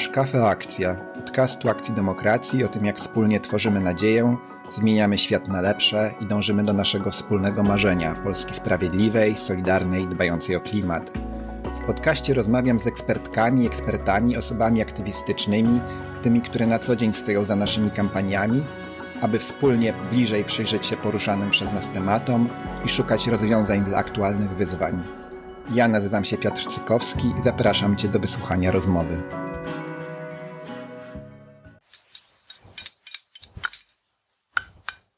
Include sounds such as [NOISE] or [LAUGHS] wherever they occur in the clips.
Słuchasz Kafe Akcja, podcastu Akcji Demokracji o tym, jak wspólnie tworzymy nadzieję, zmieniamy świat na lepsze i dążymy do naszego wspólnego marzenia Polski sprawiedliwej, solidarnej, dbającej o klimat. W podcaście rozmawiam z ekspertkami, ekspertami, osobami aktywistycznymi, tymi, które na co dzień stoją za naszymi kampaniami, aby wspólnie bliżej przyjrzeć się poruszanym przez nas tematom i szukać rozwiązań dla aktualnych wyzwań. Ja nazywam się Piotr Cykowski i zapraszam Cię do wysłuchania rozmowy.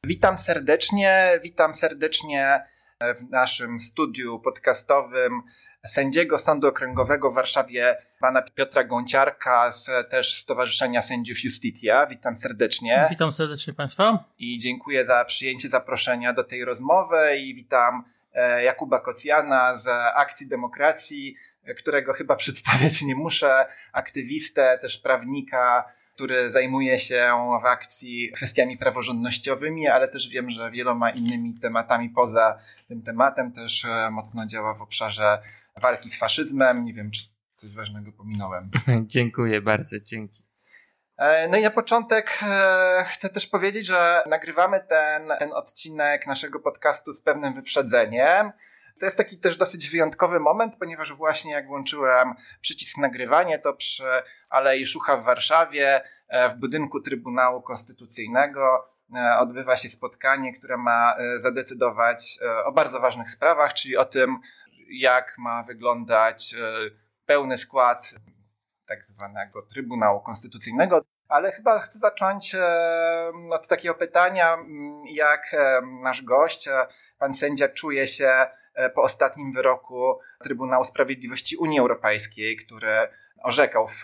Witam serdecznie, witam serdecznie w naszym studiu podcastowym sędziego Sądu Okręgowego w Warszawie, pana Piotra Gąciarka z też Stowarzyszenia Sędziów Justitia. Witam serdecznie. Witam serdecznie Państwa. I dziękuję za przyjęcie zaproszenia do tej rozmowy i witam E, Jakuba Kocjana z Akcji Demokracji, którego chyba przedstawiać nie muszę, aktywistę, też prawnika, który zajmuje się w akcji kwestiami praworządnościowymi, ale też wiem, że wieloma innymi tematami poza tym tematem też e, mocno działa w obszarze walki z faszyzmem. Nie wiem, czy coś ważnego pominąłem. [LAUGHS] Dziękuję bardzo, dzięki. E, no i na początek e, chcę też powiedzieć, że nagrywamy ten, ten odcinek naszego podcastu z pewnym wyprzedzeniem. To jest taki też dosyć wyjątkowy moment, ponieważ właśnie jak włączyłem przycisk nagrywanie, to przy Alei Szucha w Warszawie, e, w budynku Trybunału Konstytucyjnego, odbywa się spotkanie, które ma zadecydować o bardzo ważnych sprawach, czyli o tym, jak ma wyglądać pełny skład tak zwanego Trybunału Konstytucyjnego, ale chyba chcę zacząć od takiego pytania, jak nasz gość, e, pan sędzia, czuje się e, po ostatnim wyroku Trybunału Sprawiedliwości Unii Europejskiej, który orzekał w,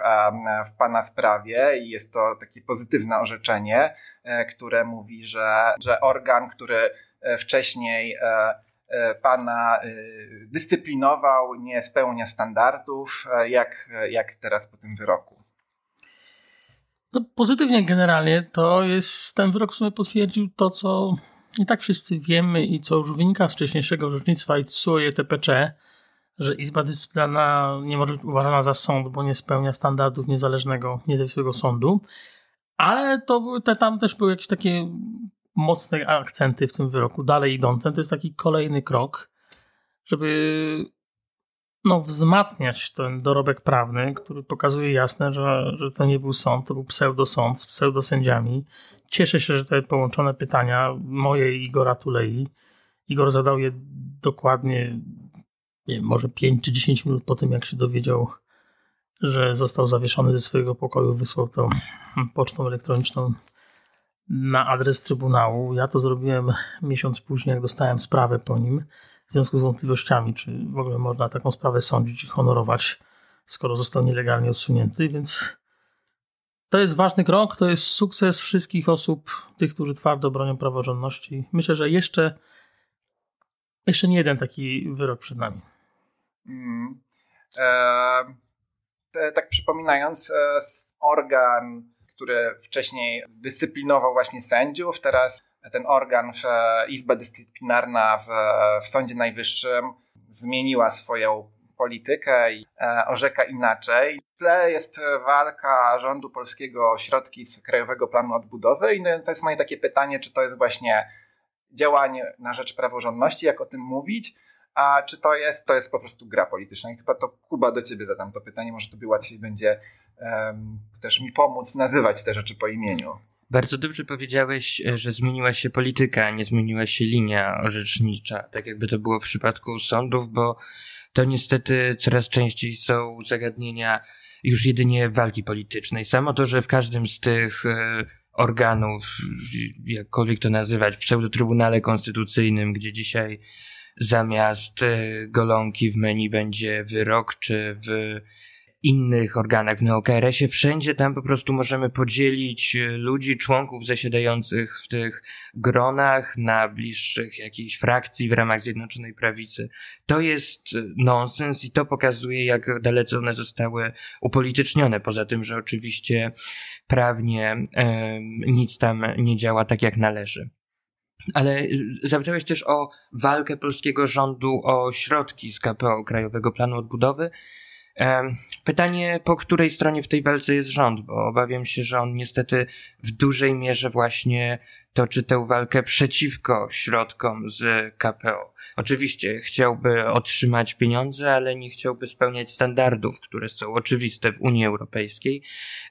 w Pana sprawie i jest to takie pozytywne orzeczenie, e, które mówi, że, że organ, który wcześniej Pana dyscyplinował, nie spełnia standardów, jak, jak teraz po tym wyroku. No, pozytywnie generalnie to jest, ten wyrok w sumie potwierdził to, co i tak wszyscy wiemy i co już wynika z wcześniejszego orzecznictwa i ETPC, że Izba Dyscyplinarna nie może być uważana za sąd, bo nie spełnia standardów niezależnego, niezawisłego sądu, ale to te, tam też były jakieś takie mocne akcenty w tym wyroku, dalej idące. To jest taki kolejny krok, żeby no, wzmacniać ten dorobek prawny, który pokazuje jasne, że, że to nie był sąd, to był pseudosąd z pseudosędziami. Cieszę się, że te połączone pytania moje i Igora Tulei, Igor zadał je dokładnie, nie wiem, może 5 czy 10 minut po tym, jak się dowiedział, że został zawieszony ze swojego pokoju, wysłał to pocztą elektroniczną na adres Trybunału. Ja to zrobiłem miesiąc później, jak dostałem sprawę po nim w związku z wątpliwościami, czy w ogóle można taką sprawę sądzić i honorować, skoro został nielegalnie odsunięty, więc to jest ważny krok, to jest sukces wszystkich osób, tych, którzy twardo bronią praworządności. Myślę, że jeszcze, jeszcze nie jeden taki wyrok przed nami. Mm. E, tak przypominając, e, organ, który wcześniej dyscyplinował właśnie sędziów, teraz ten organ, Izba Dyscyplinarna w, w Sądzie Najwyższym zmieniła swoją politykę i e, orzeka inaczej. W tle jest walka rządu polskiego o środki z Krajowego Planu Odbudowy i to jest moje takie pytanie, czy to jest właśnie działanie na rzecz praworządności, jak o tym mówić, a czy to jest, to jest po prostu gra polityczna. I chyba to Kuba do ciebie zadam to pytanie, może tobie łatwiej będzie też mi pomóc nazywać te rzeczy po imieniu. Bardzo dobrze powiedziałeś, e, że zmieniła się polityka, nie zmieniła się linia orzecznicza, tak jakby to było w przypadku sądów, bo to niestety coraz częściej są zagadnienia już jedynie walki politycznej. Samo to, że w każdym z tych e, organów, jakkolwiek to nazywać, w pseudotrybunale konstytucyjnym, gdzie dzisiaj zamiast e, golonki w menu będzie wyrok, czy w innych organach w NeoKRS-ie, wszędzie tam po prostu możemy podzielić e, ludzi, członków zasiadających w tych gronach na bliższych jakiejś frakcji w ramach Zjednoczonej Prawicy. To jest e, nonsens i to pokazuje, jak dalece one zostały upolitycznione, poza tym, że oczywiście prawnie e, nic tam nie działa tak, jak należy. Ale e, zapytałeś też o walkę polskiego rządu o środki z KPO, Krajowego Planu Odbudowy. Pytanie, po której stronie w tej walce jest rząd, bo obawiam się, że on niestety w dużej mierze właśnie toczy tę walkę przeciwko środkom z KPO. Oczywiście chciałby otrzymać pieniądze, ale nie chciałby spełniać standardów, które są oczywiste w Unii Europejskiej.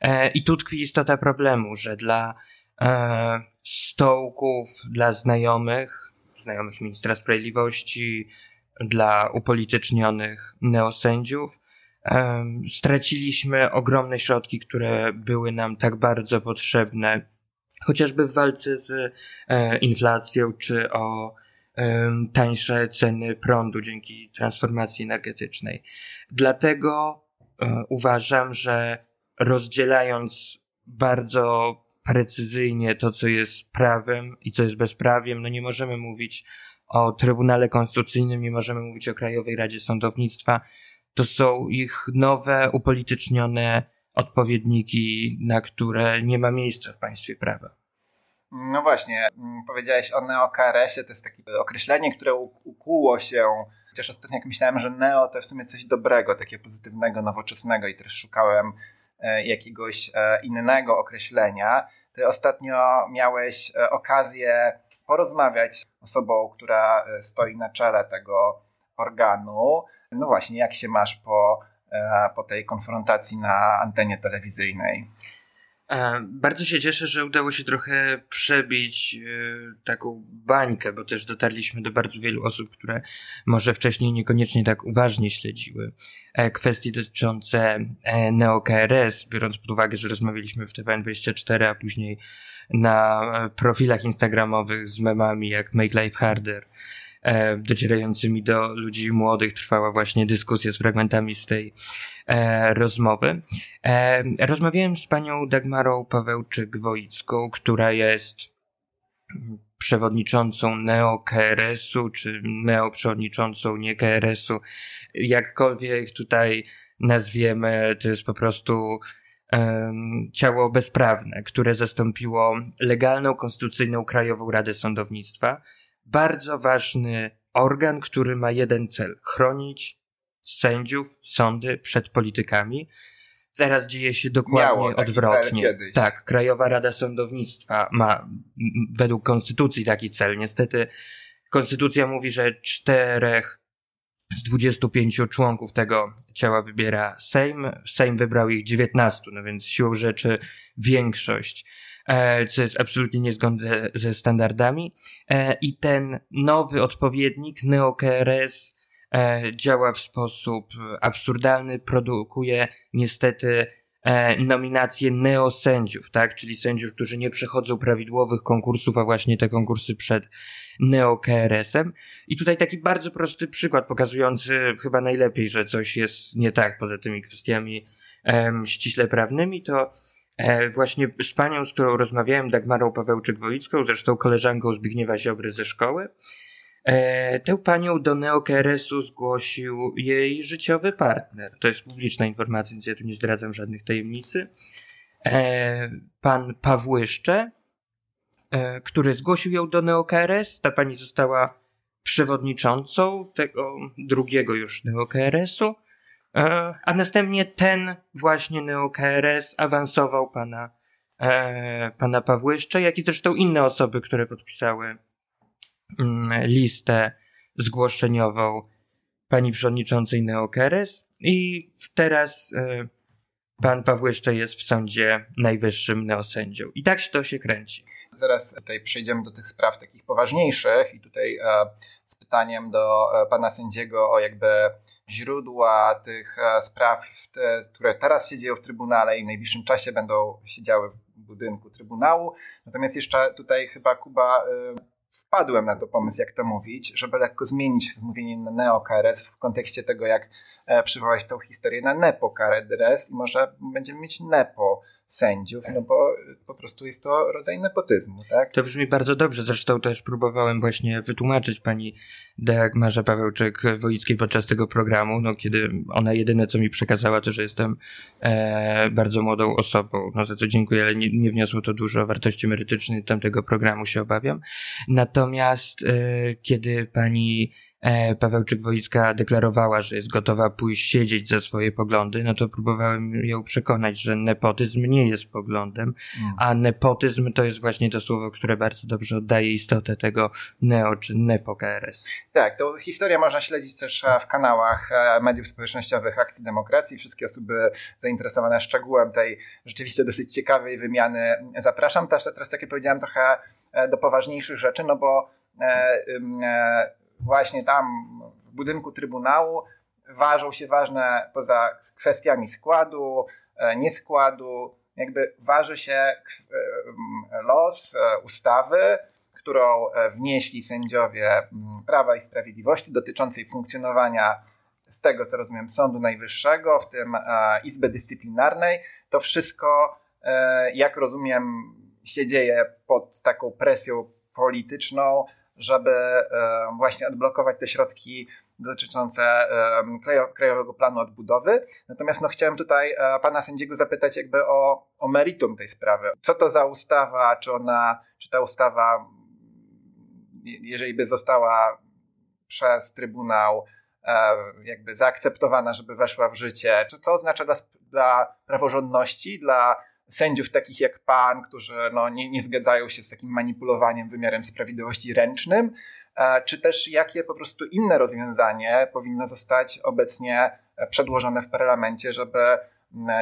E, I tu tkwi istota problemu, że dla e, stołków, dla znajomych, znajomych ministra sprawiedliwości, dla upolitycznionych neosędziów, straciliśmy ogromne środki, które były nam tak bardzo potrzebne, chociażby w walce z e, inflacją, czy o tańsze ceny prądu dzięki transformacji energetycznej. Dlatego e, uważam, że rozdzielając bardzo precyzyjnie to, co jest prawem i co jest bezprawiem, no nie możemy mówić o Trybunale Konstytucyjnym, nie możemy mówić o Krajowej Radzie Sądownictwa, to są ich nowe, upolitycznione odpowiedniki, na które nie ma miejsca w państwie prawa. No właśnie, mm, powiedziałeś o neo-KRS-ie, to jest takie określenie, które ukuło się, chociaż ostatnio jak myślałem, że neo to w sumie coś dobrego, takie pozytywnego, nowoczesnego i też szukałem e, jakiegoś e, innego określenia. Ty ostatnio miałeś e, okazję porozmawiać z osobą, która stoi na czele tego organu. No właśnie, jak się masz po, e, po tej konfrontacji na antenie telewizyjnej? E, bardzo się cieszę, że udało się trochę przebić e, taką bańkę, bo też dotarliśmy do bardzo wielu osób, które może wcześniej niekoniecznie tak uważnie śledziły kwestie dotyczące NeoKRS, biorąc pod uwagę, że rozmawialiśmy w TVN24, a później na profilach instagramowych z memami jak Make Life Harder docierającymi do ludzi młodych trwała właśnie dyskusja z fragmentami z tej e, rozmowy. E, rozmawiałem z panią Dagmarą Pawełczyk-Wojicką, która jest przewodniczącą neo-KRS-u, czy neo-przewodniczącą nie-KRS-u, jakkolwiek tutaj nazwiemy, to jest po prostu ciało bezprawne, które zastąpiło legalną, konstytucyjną Krajową Radę Sądownictwa, bardzo ważny organ, który ma jeden cel chronić sędziów, sądy przed politykami. Teraz dzieje się dokładnie odwrotnie. Tak, Krajowa Rada Sądownictwa ma według konstytucji taki cel. Niestety konstytucja mówi, że czterech z 25 członków tego ciała wybiera Sejm. Sejm wybrał ich 19, no więc siłą rzeczy większość co jest absolutnie niezgodne ze standardami. E, I ten nowy odpowiednik, NeoKRS, e, działa w sposób absurdalny, produkuje niestety nominacje neosędziów, tak? Czyli sędziów, którzy nie przechodzą prawidłowych konkursów, a właśnie te konkursy przed NeoKRS-em. I tutaj taki bardzo prosty przykład pokazujący chyba najlepiej, że coś jest nie tak poza tymi kwestiami um, ściśle prawnymi, to E, właśnie z panią, z którą rozmawiałem, Dagmarą Pawełczyk-Woicką, zresztą koleżanką Zbigniewa Ziobry ze szkoły, e, tę panią do NeoKRS-u zgłosił jej życiowy partner. To jest publiczna informacja, więc ja tu nie zdradzam żadnych tajemnicy. E, pan Pawłyszcze, który zgłosił ją do NeoKRS. Ta pani została przewodniczącą tego drugiego już NeoKRS-u. E, a następnie ten właśnie NeoKRS awansował pana, e, pana Pawłyszcze, jak i zresztą inne osoby, które podpisały mm, listę zgłoszeniową pani przewodniczącej NeoKRS i teraz e, pan Pawłyszcze jest w sądzie najwyższym neosędzią. I tak się to się kręci. Zaraz tutaj przejdziemy do tych spraw takich poważniejszych i tutaj z pytaniem do pana sędziego o jakby źródła tych e, spraw, które teraz się dzieją w Trybunale i w najbliższym czasie będą siedziały w budynku Trybunału. Natomiast jeszcze tutaj chyba Kuba e, wpadłem na to pomysł, jak to mówić, żeby lekko zmienić mówienie na neo-KRS w kontekście tego, jak e, przywołać tą historię na nepo-KRS i może będziemy mieć nepo sędziów, no bo po prostu jest to rodzaj nepotyzmu, tak? To brzmi bardzo dobrze, zresztą też próbowałem właśnie wytłumaczyć pani Dagmarze Pawełczyk-Wolickiej podczas tego programu, no kiedy ona jedyne co mi przekazała to, że jestem e, bardzo młodą osobą, no za co dziękuję, ale nie, nie wniosło to dużo wartości merytycznej tamtego programu się obawiam. Natomiast e, kiedy pani e, Pawełczyk-Wolicka deklarowała, że jest gotowa pójść siedzieć za swoje poglądy, no to próbowałem ją przekonać, że nepotyzm nie jest poglądem, mm. a nepotyzm to jest właśnie to słowo, które bardzo dobrze oddaje istotę tego neo czy nepo KRS. Tak, to historię można śledzić też e, w kanałach e, mediów społecznościowych Akcji Demokracji. Wszystkie osoby zainteresowane szczegółem tej rzeczywiście dosyć ciekawej wymiany zapraszam. Też teraz, jak ja powiedziałem, trochę do poważniejszych rzeczy, no bo właśnie tam w budynku Trybunału ważą się ważne poza kwestiami składu, e, nieskładu, jakby waży się e, los e, ustawy, którą wnieśli sędziowie Prawa i Sprawiedliwości dotyczącej funkcjonowania z tego, co rozumiem, Sądu Najwyższego, w tym Izby Dyscyplinarnej. To wszystko, jak rozumiem, się dzieje pod taką presją polityczną, żeby właśnie odblokować te środki dotyczące Krajowego Planu Odbudowy. Natomiast no, chciałem tutaj e, pana sędziego zapytać jakby o, o meritum tej sprawy. Co to za ustawa, czy ona, czy ta ustawa, jeżeli by została przez Trybunał e, jakby zaakceptowana, żeby weszła w życie, czy to oznacza dla, dla praworządności, dla sędziów takich jak pan, którzy no, nie, nie zgadzają się z takim manipulowaniem wymiarem sprawiedliwości ręcznym, e, czy też jakie po prostu inne rozwiązanie powinno zostać obecnie e, przedłożone w parlamencie, żeby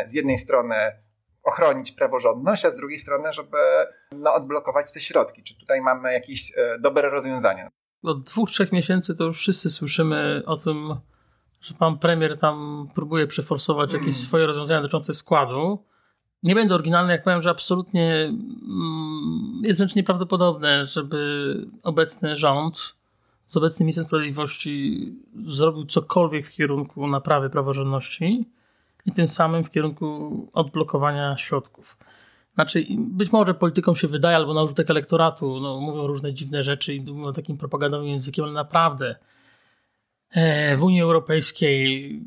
z jednej strony ochronić praworządność, a z drugiej strony, żeby no, odblokować te środki. Czy tutaj mamy jakieś e, dobre rozwiązania? Od dwóch, trzech miesięcy to już wszyscy słyszymy o tym, że pan premier tam próbuje przeforsować jakieś hmm. swoje rozwiązania dotyczące składu nie będę oryginalny, jak powiem, że absolutnie mm, jest wręcz nieprawdopodobne, żeby obecny rząd z obecnym ministrem sprawiedliwości zrobił cokolwiek w kierunku naprawy praworządności i tym samym w kierunku odblokowania środków. Znaczy, być może politykom się wydaje, albo na użytek elektoratu no, mówią różne dziwne rzeczy i mówią takim propagandowym językiem, ale naprawdę e, w Unii Europejskiej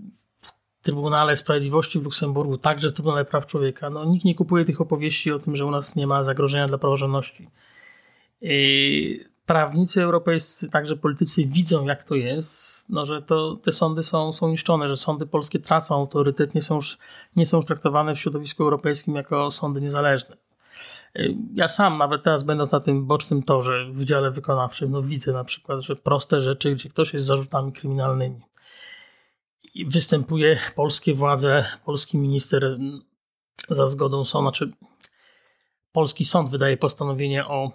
Trybunale Sprawiedliwości w Luksemburgu, także Trybunale Praw Człowieka. No, nikt nie kupuje tych opowieści o tym, że u nas nie ma zagrożenia dla praworządności. Prawnicy europejscy, także politycy widzą, jak to jest, no, że to, te sądy są, są niszczone, że sądy polskie tracą autorytet, nie są, już, nie są traktowane w środowisku europejskim jako sądy niezależne. Ja sam, nawet teraz będąc na tym bocznym torze w Wydziale Wykonawczym, no widzę na przykład, że proste rzeczy, gdzie ktoś jest z zarzutami kryminalnymi, występuje polskie władze, polski minister za zgodą sądu, znaczy polski sąd wydaje postanowienie o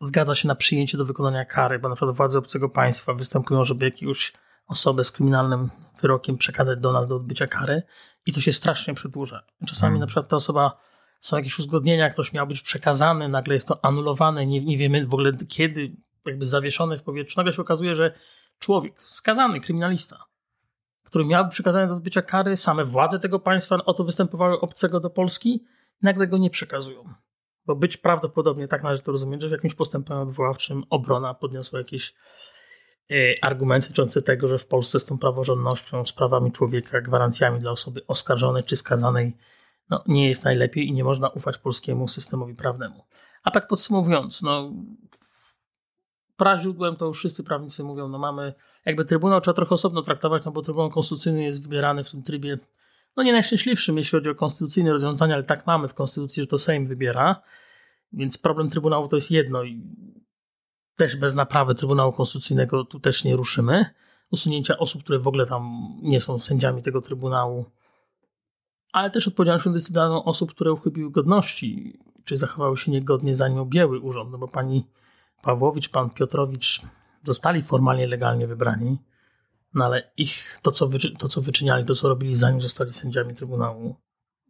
zgadza się na przyjęcie do wykonania kary, bo na przykład władze obcego państwa występują, żeby jakąś osobę z kryminalnym wyrokiem przekazać do nas do odbycia kary i to się strasznie przedłuża. Czasami hmm. na przykład ta osoba, są jakieś uzgodnienia, ktoś miał być przekazany, nagle jest to anulowane, nie, nie wiemy w ogóle kiedy, jakby zawieszony w powietrzu. Nagle się okazuje, że człowiek, skazany kryminalista, który miałby przekazane do odbycia kary, same władze tego państwa o to występowały obcego do Polski, nagle go nie przekazują. Bo być prawdopodobnie, tak należy to rozumieć, że w jakimś postępowaniu odwoławczym obrona podniosła jakieś e, argumenty dotyczące tego, że w Polsce z tą praworządnością, z prawami człowieka, gwarancjami dla osoby oskarżonej czy skazanej no, nie jest najlepiej i nie można ufać polskiemu systemowi prawnemu. A tak podsumowując, no, praźródłem to już wszyscy prawnicy mówią, no mamy jakby Trybunał trzeba trochę osobno traktować, no bo Trybunał Konstytucyjny jest wybierany w tym trybie no nie najszczęśliwszym, jeśli chodzi o konstytucyjne rozwiązania, ale tak mamy w Konstytucji, że to Sejm wybiera, więc problem Trybunału to jest jedno i też bez naprawy Trybunału Konstytucyjnego tu też nie ruszymy. Usunięcia osób, które w ogóle tam nie są sędziami tego Trybunału, ale też odpowiedzialnością dyscyplinarną osób, które uchybiły godności, czy zachowały się niegodnie zanim objęły urząd, no bo pani Pawłowicz, pan Piotrowicz zostali formalnie legalnie wybrani, no ale ich, to co, wy, to co wyczyniali, to co robili zanim zostali sędziami Trybunału,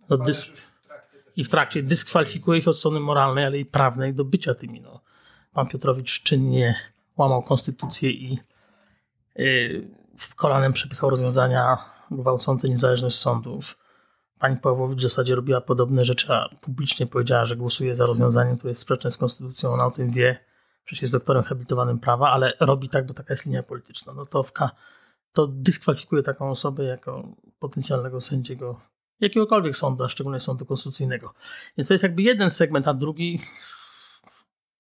no dysk, i w trakcie dyskwalifikuje ich od strony moralnej, ale i prawnej do bycia tymi. No. Pan Piotrowicz czynnie łamał konstytucję i yy, kolanem przepychał rozwiązania gwałcące niezależność sądów. Pani Pawłowicz w zasadzie robiła podobne rzeczy, a publicznie powiedziała, że głosuje za rozwiązaniem, które jest sprzeczne z konstytucją. Ona o tym wie przecież jest doktorem habilitowanym prawa, ale robi tak, bo taka jest linia polityczna. No to, wka, to dyskwalifikuje taką osobę jako potencjalnego sędziego jakiegokolwiek sądu, a szczególnie sądu konstytucyjnego. Więc to jest jakby jeden segment, a drugi,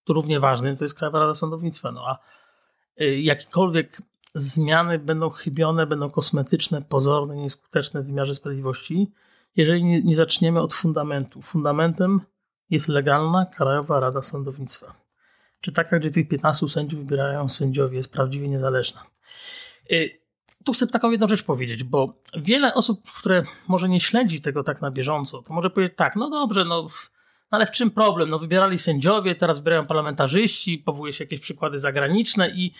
równie ważny, to jest Krajowa Rada Sądownictwa. No a y, jakiekolwiek zmiany będą chybione, będą kosmetyczne, pozorne, nieskuteczne w wymiarze sprawiedliwości, jeżeli nie, nie zaczniemy od fundamentu. Fundamentem jest legalna Krajowa Rada Sądownictwa. Czy taka, gdzie tych 15 sędziów wybierają sędziowie, jest prawdziwie niezależna. Y, tu chcę taką jedną rzecz powiedzieć, bo wiele osób, które może nie śledzi tego tak na bieżąco, to może powiedzieć tak, no dobrze, no, no ale w czym problem? No wybierali sędziowie, teraz wybierają parlamentarzyści, powołuje się jakieś przykłady zagraniczne i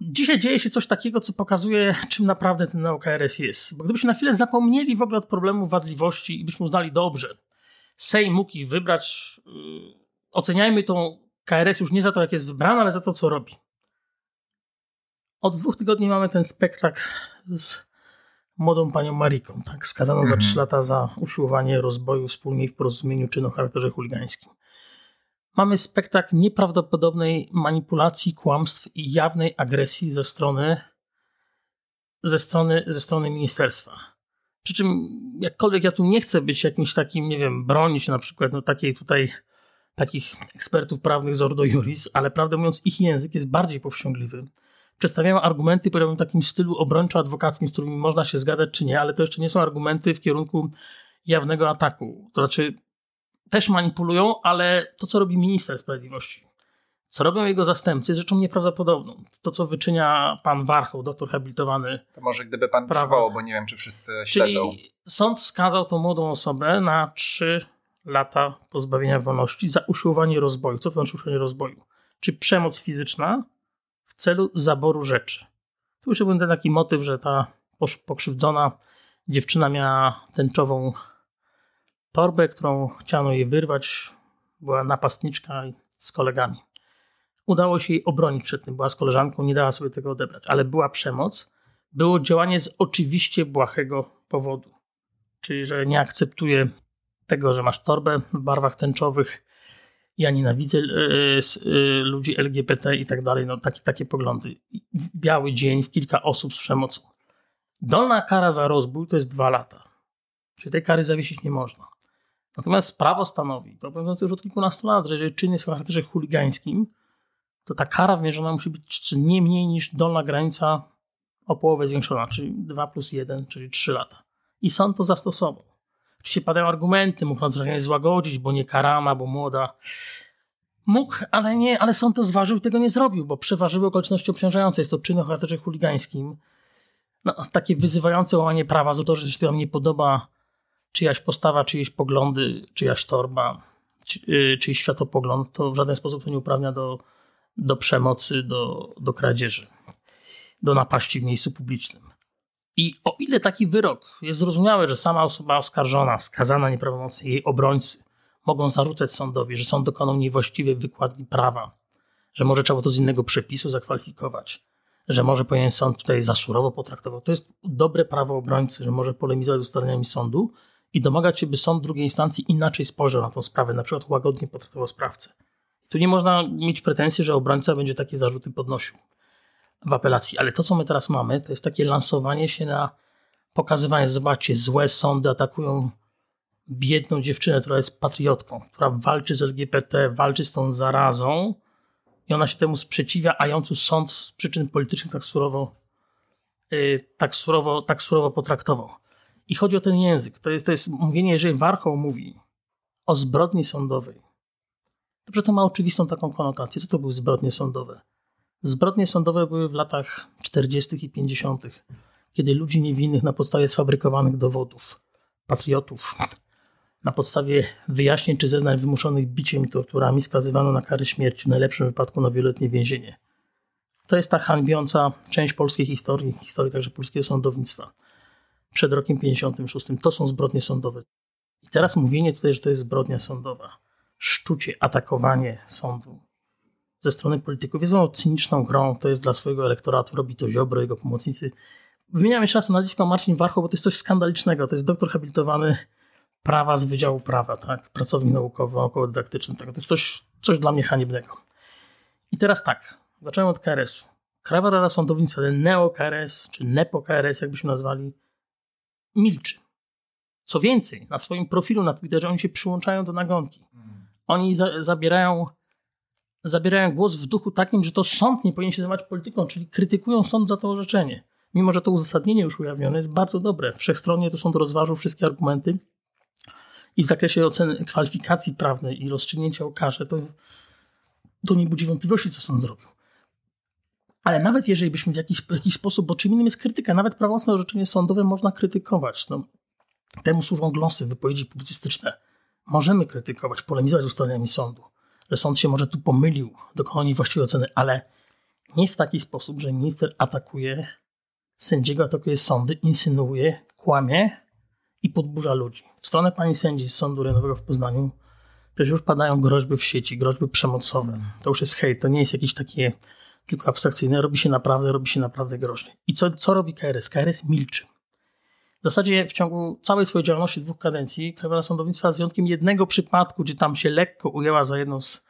dzisiaj dzieje się coś takiego, co pokazuje, czym naprawdę ten NeoKRS jest. Bo gdybyśmy na chwilę zapomnieli w ogóle od problemu wadliwości i byśmy uznali dobrze, Sejm mógł ich wybrać, yy, oceniajmy tą KRS już nie za to, jak jest wybrana, ale za to, co robi. Od dwóch tygodni mamy ten spektakl z młodą panią Mariką, tak, skazaną mhm. za trzy lata za usiłowanie rozboju wspólnie w porozumieniu czynu o charakterze chuligańskim. Mamy spektakl nieprawdopodobnej manipulacji, kłamstw i jawnej agresji ze strony, ze strony, ze strony ministerstwa. Przy czym, jakkolwiek ja tu nie chcę być jakimś takim, nie wiem, bronić na przykład no, takiej tutaj takich ekspertów prawnych z Ordo Juris, ale prawdę mówiąc, ich język jest bardziej powściągliwy przedstawiają argumenty, powiedziałbym, w takim stylu obrończo-adwokackim, z którymi można się zgadzać czy nie, ale to jeszcze nie są argumenty w kierunku jawnego ataku. To znaczy, też manipulują, ale to, co robi minister sprawiedliwości, co robią jego zastępcy, jest rzeczą nieprawdopodobną. To, co wyczynia pan Warchoł, doktor habilitowany. To może gdyby pan prawo, przywołał, bo nie wiem, czy wszyscy śledzą. Czyli sąd skazał tą młodą osobę na trzy lata pozbawienia wolności za usiłowanie rozboju. Co to znaczy usiłowanie rozboju? Czy przemoc fizyczna, celu zaboru rzeczy. Tu już był ten taki motyw, że ta pokrzywdzona dziewczyna miała tęczową torbę, którą chciano jej wyrwać. Była napastniczka z kolegami. Udało się jej obronić przed tym. Była z koleżanką, nie dała sobie tego odebrać, ale była przemoc. Było działanie z oczywiście błahego powodu. Czyli, że nie akceptuje tego, że masz torbę w barwach tęczowych, ja nienawidzę y, y, ludzi LGBT i tak dalej, no takie, takie poglądy. Biały dzień, kilka osób z przemocą. Dolna kara za rozbój to jest dwa lata. Czyli tej kary zawiesić nie można. Natomiast prawo stanowi, to mówiąc już od kilkunastu lat, że jeżeli czyn jest o charakterze chuligańskim, to ta kara wymierzona musi być nie mniej niż dolna granica o połowę zwiększona, czyli 2 plus 1, czyli 3 lata. I sąd to zastosował. Oczywiście padają argumenty, mógł nadzwyczajnie złagodzić, bo nie karana, bo młoda. Mógł, ale nie, ale sąd to zważył i tego nie zrobił, bo przeważyły okoliczności obciążające. Jest to czyn o charakterze chuligańskim. No, takie wyzywające łamanie prawa, za to, że się wam nie podoba czyjaś postawa, czyjeś poglądy, czyjaś torba, czy, yy, czyjś światopogląd, to w żaden sposób to nie uprawnia do, do przemocy, do, do kradzieży, do napaści w miejscu publicznym. I o ile taki wyrok jest zrozumiały, że sama osoba oskarżona, skazana nieprawomocnie, jej obrońcy mogą zarzucać sądowi, że sąd dokonał niewłaściwej wykładni prawa, że może trzeba to z innego przepisu zakwalifikować, że może powinien sąd tutaj za surowo potraktował. To jest dobre prawo obrońcy, że może polemizować z ustaleniami sądu i domagać się, by sąd drugiej instancji inaczej spojrzał na tą sprawę, na przykład łagodnie potraktował sprawcę. Tu nie można mieć pretensji, że obrońca będzie takie zarzuty podnosił w apelacji. Ale to, co my teraz mamy, to jest takie lansowanie się na pokazywanie, zobaczcie, złe sądy atakują biedną dziewczynę, która jest patriotką, która walczy z LGBT, walczy z tą zarazą i ona się temu sprzeciwia, a ją tu sąd z przyczyn politycznych tak surowo, yy, tak surowo, tak surowo potraktował. I chodzi o ten język. To jest, to jest mówienie, jeżeli Warchoł mówi o zbrodni sądowej, to to ma oczywistą taką konotację. Co to były zbrodnie sądowe? Zbrodnie sądowe były w latach 40. i 50., kiedy ludzi niewinnych na podstawie sfabrykowanych dowodów, patriotów, na podstawie wyjaśnień czy zeznań wymuszonych biciem i torturami skazywano na karę śmierci, w najlepszym wypadku na wieloletnie więzienie. To jest ta hańbiąca część polskiej historii, historii także polskiego sądownictwa. Przed rokiem 56. To są zbrodnie sądowe. I teraz mówienie tutaj, że to jest zbrodnia sądowa, szczucie, atakowanie sądu, ze strony polityków jest ono cyniczną grą, to jest dla swojego elektoratu, robi to Ziobro, jego pomocnicy. Wymieniam jeszcze raz nazwisko Marcin Warchoł, bo to jest coś skandalicznego, to jest doktor habilitowany prawa z Wydziału Prawa, tak? pracownik naukowy, naukowo-dydaktyczny, tak? to jest coś, coś dla mnie haniebnego. I teraz tak, zacząłem od KRS-u. Krajowa Rada Sądownictwa, ten neo-KRS, czy nepo-KRS, jakbyśmy nazwali, milczy. Co więcej, na swoim profilu na Twitterze oni się przyłączają do nagonki. Hmm. Oni za, zabierają zabierają głos w duchu takim, że to sąd nie powinien się zajmować polityką, czyli krytykują sąd za to orzeczenie. Mimo, że to uzasadnienie już ujawnione jest bardzo dobre. Wszechstronnie to sąd rozważył wszystkie argumenty i w zakresie oceny kwalifikacji prawnej i rozstrzygnięcia o karze to, to nie budzi wątpliwości, co sąd zrobił. Ale nawet jeżeli byśmy w jakiś, w jakiś sposób, bo czym innym jest krytyka, nawet prawomocne orzeczenie sądowe można krytykować. No, temu służą glosy, wypowiedzi publicystyczne. Możemy krytykować, polemizować ustaleniami sądu, że sąd się może tu pomylił, dokonał niewłaściwej oceny, ale nie w taki sposób, że minister atakuje sędziego, atakuje sądy, insynuuje, kłamie i podburza ludzi. W stronę pani sędzi z Sądu Rejonowego w Poznaniu przecież już padają groźby w sieci, groźby przemocowe. To już jest hejt, to nie jest jakieś takie tylko abstrakcyjne, robi się naprawdę, robi się naprawdę groźnie. I co, co robi KRS? KRS milczy. Zasadzie w ciągu całej swojej działalności dwóch kadencji Krajowa Sądownictwa z wyjątkiem jednego przypadku, gdzie tam się lekko ujęła za jedną z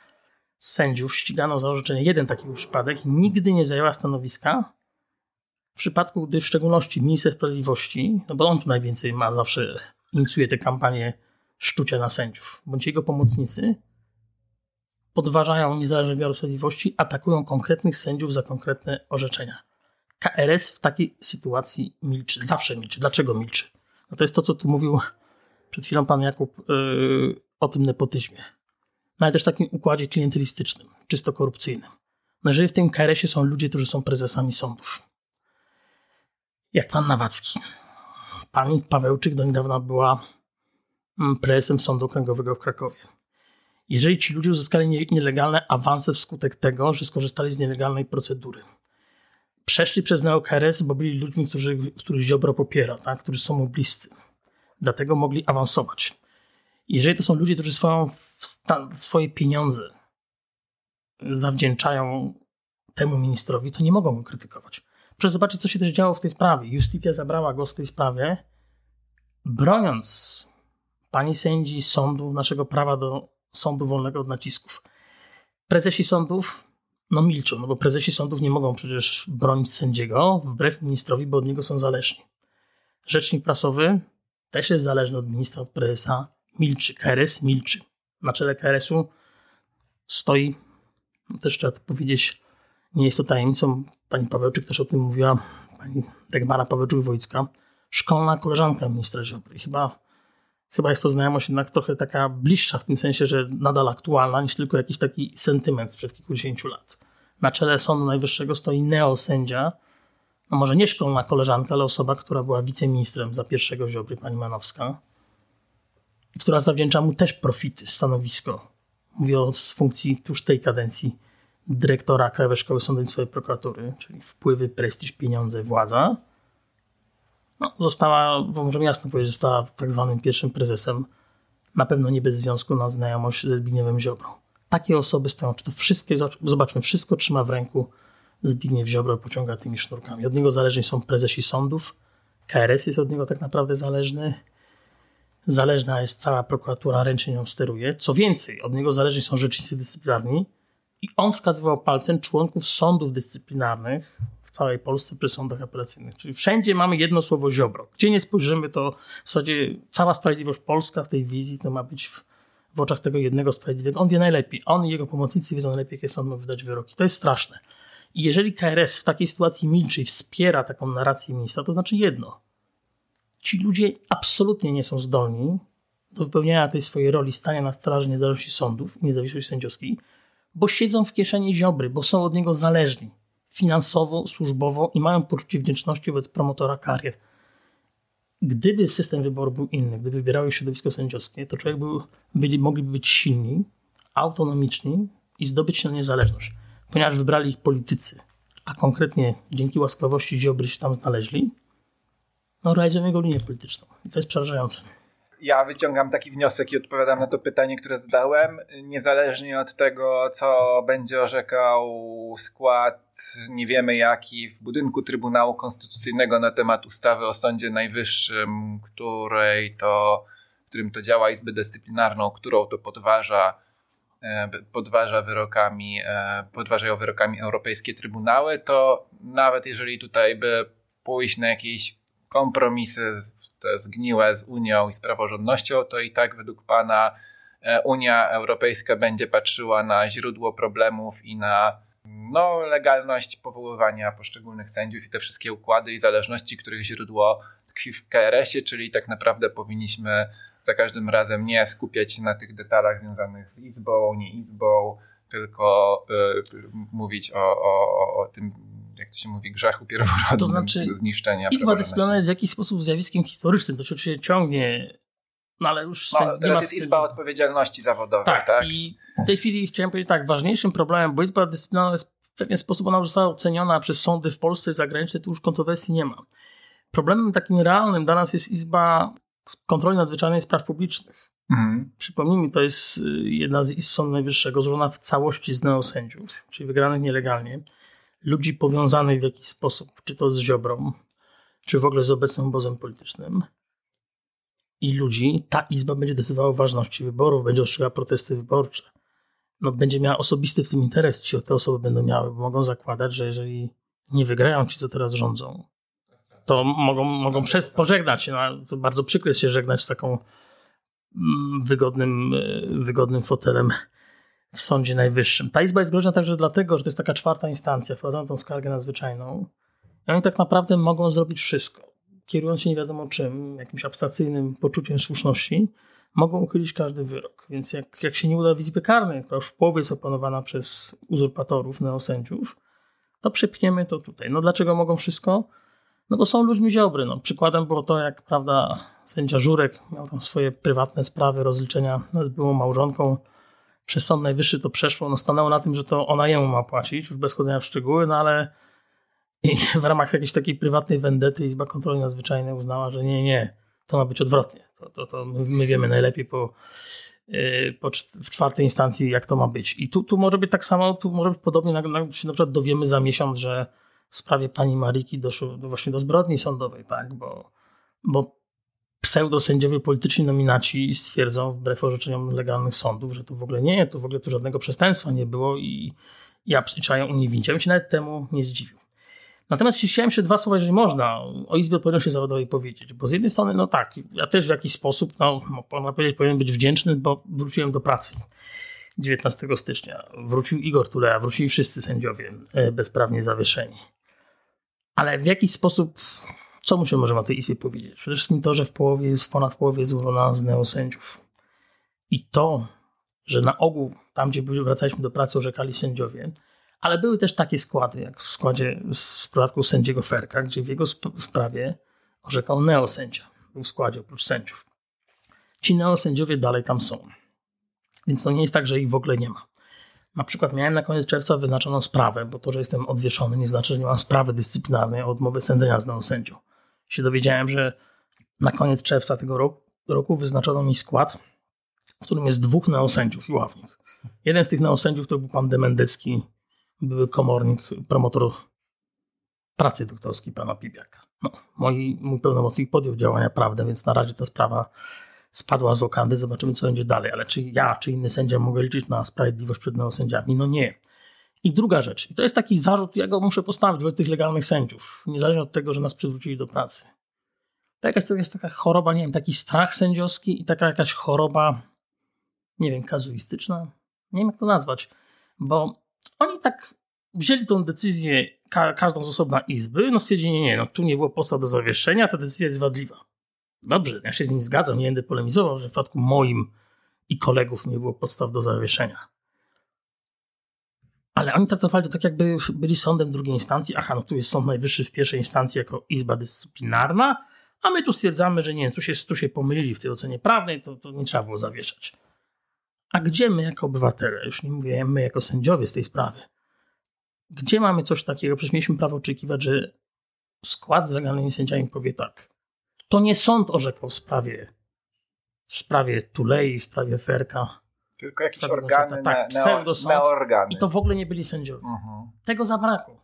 sędziów, ścigano za orzeczenie jeden taki przypadek, nigdy nie zajęła stanowiska. W przypadku, gdy w szczególności minister sprawiedliwości, no bo on tu najwięcej ma, zawsze inicjuje te kampanie szczucia na sędziów, bądź jego pomocnicy, podważają niezależne wymiaru sprawiedliwości, atakują konkretnych sędziów za konkretne orzeczenia. KRS w takiej sytuacji milczy, zawsze milczy. Dlaczego milczy? No to jest to, co tu mówił przed chwilą pan Jakub yy, o tym nepotyzmie. No ale też takim układzie klientelistycznym, czysto korupcyjnym. No jeżeli w tym KRS-ie są ludzie, którzy są prezesami sądów, jak pan Nawacki, pani Pawełczyk do niedawna była mm, prezesem Sądu Okręgowego w Krakowie jeżeli ci ludzie uzyskali nielegalne awanse wskutek tego, że skorzystali z nielegalnej procedury. Przeszli przez NeoKRS, bo byli ludźmi, którzy, których Ziobro popiera, tak? którzy są mu bliscy. Dlatego mogli awansować. Jeżeli to są ludzie, którzy swoją, swoje pieniądze zawdzięczają temu ministrowi, to nie mogą go krytykować. Proszę zobaczyć, co się też działo w tej sprawie. Justitia zabrała głos w tej sprawie, broniąc pani sędzi sądu naszego prawa do sądu wolnego od nacisków. Prezesi sądów no milczą, no bo prezesi sądów nie mogą przecież bronić sędziego wbrew ministrowi, bo od niego są zależni. Rzecznik prasowy też jest zależny od ministra, od prezesa, milczy. KRS milczy. Na czele KRS-u stoi, no też trzeba to powiedzieć, nie jest to tajemnicą, pani Pawełczyk też o tym mówiła, pani Dagmara Pawełczyk-Wojcka, szkolna koleżanka ministra Ziobry. Chyba chyba jest to znajomość jednak trochę taka bliższa w tym sensie, że nadal aktualna niż tylko jakiś taki sentyment sprzed kilkudziesięciu lat. Na czele Sądu Najwyższego stoi neosędzia, no może nie szkolna koleżanka, ale osoba, która była wiceministrem za pierwszego Ziobry, pani Manowska, która zawdzięcza mu też profity, stanowisko. Mówię o funkcji tuż tej kadencji dyrektora Krajowej Szkoły Sądownictwa i Prokuratury, czyli wpływy, prestiż, pieniądze, władza no, została, bo możemy jasno powiedzieć, została tak zwanym pierwszym prezesem, na pewno nie bez związku na znajomość ze Zbigniewem Ziobrą. Takie osoby stoją, czy to wszystkie, zobaczmy, wszystko trzyma w ręku Zbigniew Ziobro, pociąga tymi sznurkami. Od niego zależni są prezesi sądów, KRS jest od niego tak naprawdę zależny, zależna jest cała prokuratura, ręcznie nią steruje. Co więcej, od niego zależni są rzecznicy dyscyplinarni i on wskazywał palcem członków sądów dyscyplinarnych, całej Polsce przy sądach apelacyjnych. Czyli wszędzie mamy jedno słowo Ziobro. Gdzie nie spojrzymy, to w zasadzie cała sprawiedliwość polska w tej wizji to ma być w, w oczach tego jednego sprawiedliwego. On wie najlepiej. On i jego pomocnicy wiedzą najlepiej, jakie sąd ma wydać wyroki. To jest straszne. I jeżeli KRS w takiej sytuacji milczy i wspiera taką narrację ministra, to znaczy jedno. Ci ludzie absolutnie nie są zdolni do wypełniania tej swojej roli stania na straży niezależności sądów i niezawisłości sędziowskiej, bo siedzą w kieszeni Ziobry, bo są od niego zależni finansowo, służbowo i mają poczucie wdzięczności wobec promotora karier. Gdyby system wyboru był inny, gdyby wybierały środowisko sędziowskie, to człowiek był, byli, mogliby być silni, autonomiczni i zdobyć się na niezależność. Ponieważ wybrali ich politycy, a konkretnie dzięki łaskawości Ziobry się tam znaleźli, no realizują jego linię polityczną. I to jest przerażające ja wyciągam taki wniosek i odpowiadam na to pytanie, które zadałem. Niezależnie od tego, co będzie orzekał skład, nie wiemy jaki, w budynku Trybunału Konstytucyjnego na temat ustawy o Sądzie Najwyższym, której to, którym to działa Izbę Dyscyplinarną, którą to podważa e, podważa wyrokami, e, podważają wyrokami europejskie trybunały, to nawet jeżeli tutaj by pójść na jakieś kompromisy to zgniłe z Unią i z praworządnością, to i tak według Pana e, Unia Europejska będzie patrzyła na źródło problemów i na no, legalność powoływania poszczególnych sędziów i te wszystkie układy i zależności, których źródło tkwi w KRS-ie, czyli tak naprawdę powinniśmy za każdym razem nie skupiać się na tych detalach związanych z izbą, nie izbą, tylko y, mówić o, o, o tym, jak to się mówi, grzechu pierworodnym, to znaczy, zniszczenia. Izba dyscyplinarna jest w jakiś sposób zjawiskiem historycznym, to się oczywiście ciągnie, no ale już no, teraz nie ma jest Izba Odpowiedzialności Zawodowej, tak, tak? i w tej chwili chciałem powiedzieć tak, ważniejszym problemem, bo Izba Dyscyplinarna jest w pewien sposób, ona już została oceniona przez sądy w Polsce i zagraniczne, tu już kontrowersji nie ma. Problemem takim realnym dla nas jest Izba Kontroli Nadzwyczajnej Spraw Publicznych. Mhm. Przypomnijmy, to jest y, jedna z izb Sądu Najwyższego, złożona w całości z neosędziów, czyli wygranych nielegalnie, ludzi powiązanych w jakiś sposób, czy to z Ziobrą, czy w ogóle z obecnym obozem politycznym. I ludzi, ta izba będzie decydowała o ważności wyborów, będzie ostrzegała protesty wyborcze. No, będzie miała osobisty w tym interes, czy te osoby będą miały, bo mogą zakładać, że jeżeli nie wygrają ci, co teraz rządzą, to mogą, mogą przez, pożegnać się. No, to bardzo przykre jest się żegnać z taką mm, wygodnym, e, wygodnym fotelem w Sądzie Najwyższym. Ta izba jest groźna także dlatego, że to jest taka czwarta instancja, wprowadzono tą skargę nadzwyczajną. I oni tak naprawdę mogą zrobić wszystko. Kierując się nie wiadomo czym, jakimś abstrakcyjnym poczuciem słuszności, mogą uchylić każdy wyrok. Więc jak, jak się nie uda w Izbie Karnej, która już w połowie jest opanowana przez uzurpatorów, neosędziów, to przepchniemy to tutaj. No dlaczego mogą wszystko? No bo są ludźmi ziobry. No, przykładem było to, jak prawda, sędzia Żurek miał tam swoje prywatne sprawy, rozliczenia z byłą małżonką. Przez Sąd Najwyższy to przeszło. No, stanęło na tym, że to ona jemu ma płacić, już bez chodzenia w szczegóły, no ale w ramach jakiejś takiej prywatnej wendety Izba Kontroli Nadzwyczajnej uznała, że nie, nie, to ma być odwrotnie. To, to, to my wiemy najlepiej po, yy, po, w czwartej instancji, jak to ma być. I tu, tu może być tak samo, tu może być podobnie, na, na, się na przykład dowiemy za miesiąc, że w sprawie pani Mariki doszło do, właśnie do zbrodni sądowej, tak? Bo, bo pseudosędziowie polityczni nominaci stwierdzą, wbrew orzeczeniom legalnych sądów, że to w ogóle nie, to w ogóle tu żadnego przestępstwa nie było i, i abstyczają uniewinnić. Ja bym się nawet temu nie zdziwił. Natomiast chciałem jeszcze dwa słowa, jeżeli można, o Izbie Odpowiedzialności Zawodowej powiedzieć, bo z jednej strony, no tak, ja też w jakiś sposób, no, można powiedzieć, powinien być wdzięczny, bo wróciłem do pracy 19 stycznia. Wrócił Igor Tuleja, wrócili wszyscy sędziowie e, bezprawnie zawieszeni. Ale w jakiś sposób, co mu się możemy o tej izbie powiedzieć? Przede wszystkim to, że w połowie jest, ponad połowie jest złożona z neosędziów. I to, że na ogół tam, gdzie wracaliśmy do pracy, orzekali sędziowie, ale były też takie składy, jak w składzie w przypadku sędziego Ferka, gdzie w jego sprawie orzekał neosędzia. Był w składzie oprócz sędziów. Ci neosędziowie dalej tam są. Więc to nie jest tak, że ich w ogóle nie ma. Na przykład miałem na koniec czerwca wyznaczoną sprawę, bo to, że jestem odwieszony, nie znaczy, że nie mam sprawy dyscyplinarnej o odmowę sędzenia z neosędzią. Się dowiedziałem, że na koniec czerwca tego roku, roku wyznaczono mi skład, w którym jest dwóch neosędziów i ławnik. Jeden z tych neosędziów to był pan Demendecki, były komornik, promotor pracy doktorskiej pana Pibiaka. No, mój pełnomocnik podjął działania prawne, więc na razie ta sprawa spadła z wokandy, zobaczymy co będzie dalej. Ale czy ja, czy inny sędzia mogę liczyć na sprawiedliwość przed neosędziami? No nie. I druga rzecz, i to jest taki zarzut, ja go muszę postawić wobec tych legalnych sędziów, niezależnie od tego, że nas przywrócili do pracy. To jakaś to jest taka choroba, nie wiem, taki strach sędziowski i taka jakaś choroba, nie wiem, kazuistyczna. Nie wiem, jak to nazwać, bo oni tak wzięli tą decyzję, ka każdą z osobna izby, no stwierdzili, nie, nie, no tu nie było podstaw do zawieszenia, ta decyzja jest wadliwa. Dobrze, ja się z nim zgadzam, nie będę polemizował, że w przypadku moim i kolegów nie było podstaw do zawieszenia. Ale oni traktowali to tak, jakby byli sądem drugiej instancji. Aha, no tu jest Sąd Najwyższy w pierwszej instancji jako izba dyscyplinarna, a my tu stwierdzamy, że nie, tu się, tu się pomylili w tej ocenie prawnej, to, to nie trzeba było zawieszać. A gdzie my jako obywatele, już nie mówię my jako sędziowie z tej sprawy, gdzie mamy coś takiego? Przecież mieliśmy prawo oczekiwać, że skład z legalnymi sędziami powie tak. To nie sąd orzekał w sprawie, w sprawie Tulei, w sprawie Ferka. Tylko jakieś organy, tak, neo, I to w ogóle nie byli sędziowie. Uh mhm. -huh. Tego zabrakło.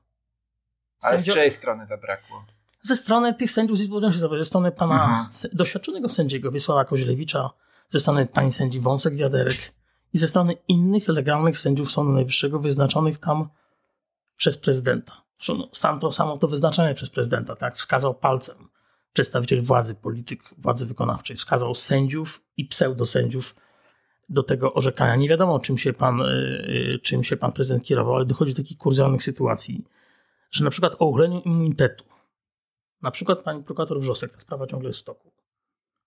Ale Sędzio... z czyjej strony zabrakło? Ze strony tych sędziów z Izby ze strony pana uh mhm. -huh. doświadczonego sędziego Wiesława Koźlewicza, ze strony pani sędzi Wąsek Wiaderek i ze strony innych legalnych sędziów Sądu Najwyższego wyznaczonych tam przez prezydenta. Zresztą sam to samo to wyznaczenie przez prezydenta, tak, wskazał palcem przedstawiciel władzy, polityk władzy wykonawczej, wskazał sędziów i pseudosędziów do tego orzekania. Nie wiadomo, czym się pan, y, czym się pan prezydent kierował, ale dochodzi do takich kuriozalnych sytuacji, że na przykład o uchyleniu immunitetu, na przykład pani prokurator Wrzosek, ta sprawa ciągle jest w toku,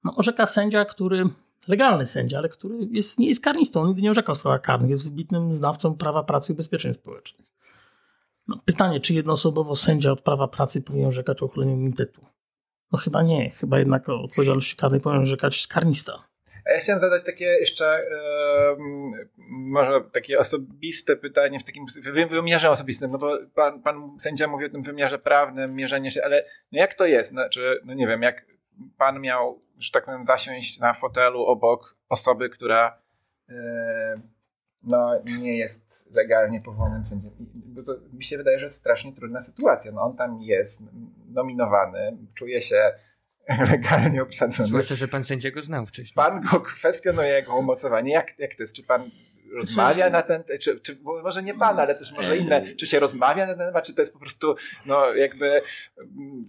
no, orzeka sędzia, który, legalny sędzia, ale który jest, nie jest karnistą, on nigdy nie orzekał w sprawach karnych, jest wybitnym znawcą prawa pracy i ubezpieczeń społecznych. No, pytanie, czy jednoosobowo sędzia od prawa pracy powinien orzekać o uchyleniu immunitetu? No chyba nie, chyba jednak o odpowiedzialności karnej powinien orzekać karnista. A ja chciałem zadać takie jeszcze może takie osobiste pytanie w takim wymiarze osobistym, no bo pan, pan sędzia mówi o tym wymiarze prawnym, mierzenie się, ale no jak to jest? Znaczy, no nie wiem, jak pan miał, że tak powiem, zasiąść na fotelu obok osoby, która no, nie jest legalnie powołanym sędzią. Bo to mi się wydaje, że strasznie trudna sytuacja. No, on tam jest nominowany, czuje się [LAUGHS] legalnie obsadzony. Zwłaszcza, że pan sędziego znał wcześniej. Pan go kwestionuje jego umocowanie. Jak, jak to jest? Czy pan rozmawia czy... na ten czy, czy może nie pan, ale też może inne, czy się rozmawia na ten temat, czy to jest po prostu no jakby mm,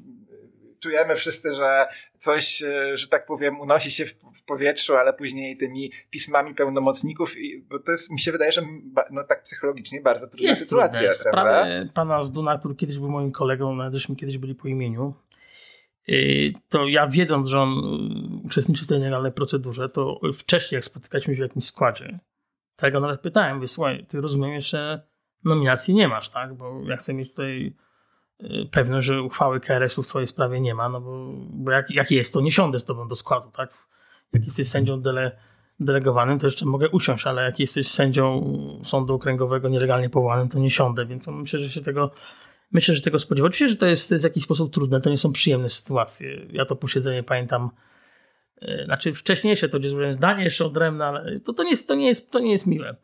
czujemy wszyscy, że coś, e, że tak powiem, unosi się w, powietrzu, ale później tymi pismami pełnomocników, i, bo to jest, mi się wydaje, że no tak psychologicznie bardzo trudna jest sytuacja. Trudne. Sprawę pana Zduna, który kiedyś był moim kolegą, nadeśmy kiedyś byli po imieniu, to ja wiedząc, że on y, uczestniczy w tej nielegalnej procedurze, to wcześniej jak spotykaliśmy się w jakimś składzie, ja go nawet pytałem, wysłuchaj, ty rozumiem, że nominacji nie masz, tak? Bo ja chcę mieć tutaj Y, pewność, że uchwały KRS-u w twojej sprawie nie ma, no bo, bo jak, jak jest, to nie siądę z tobą do składu, tak? Jak jesteś sędzią dele, delegowanym, to jeszcze mogę usiąść, ale jak jesteś sędzią sądu okręgowego nielegalnie powołanym, to nie siądę, więc myślę, że się tego myślę, że tego spodziewa. Oczywiście, że to jest, to jest w jakiś sposób trudne, to nie są przyjemne sytuacje. Ja to posiedzenie pamiętam, y, znaczy wcześniejsze, to gdzie złożyłem zdanie jeszcze odrębne, ale to, to, nie jest, to, nie jest, to nie jest miłe.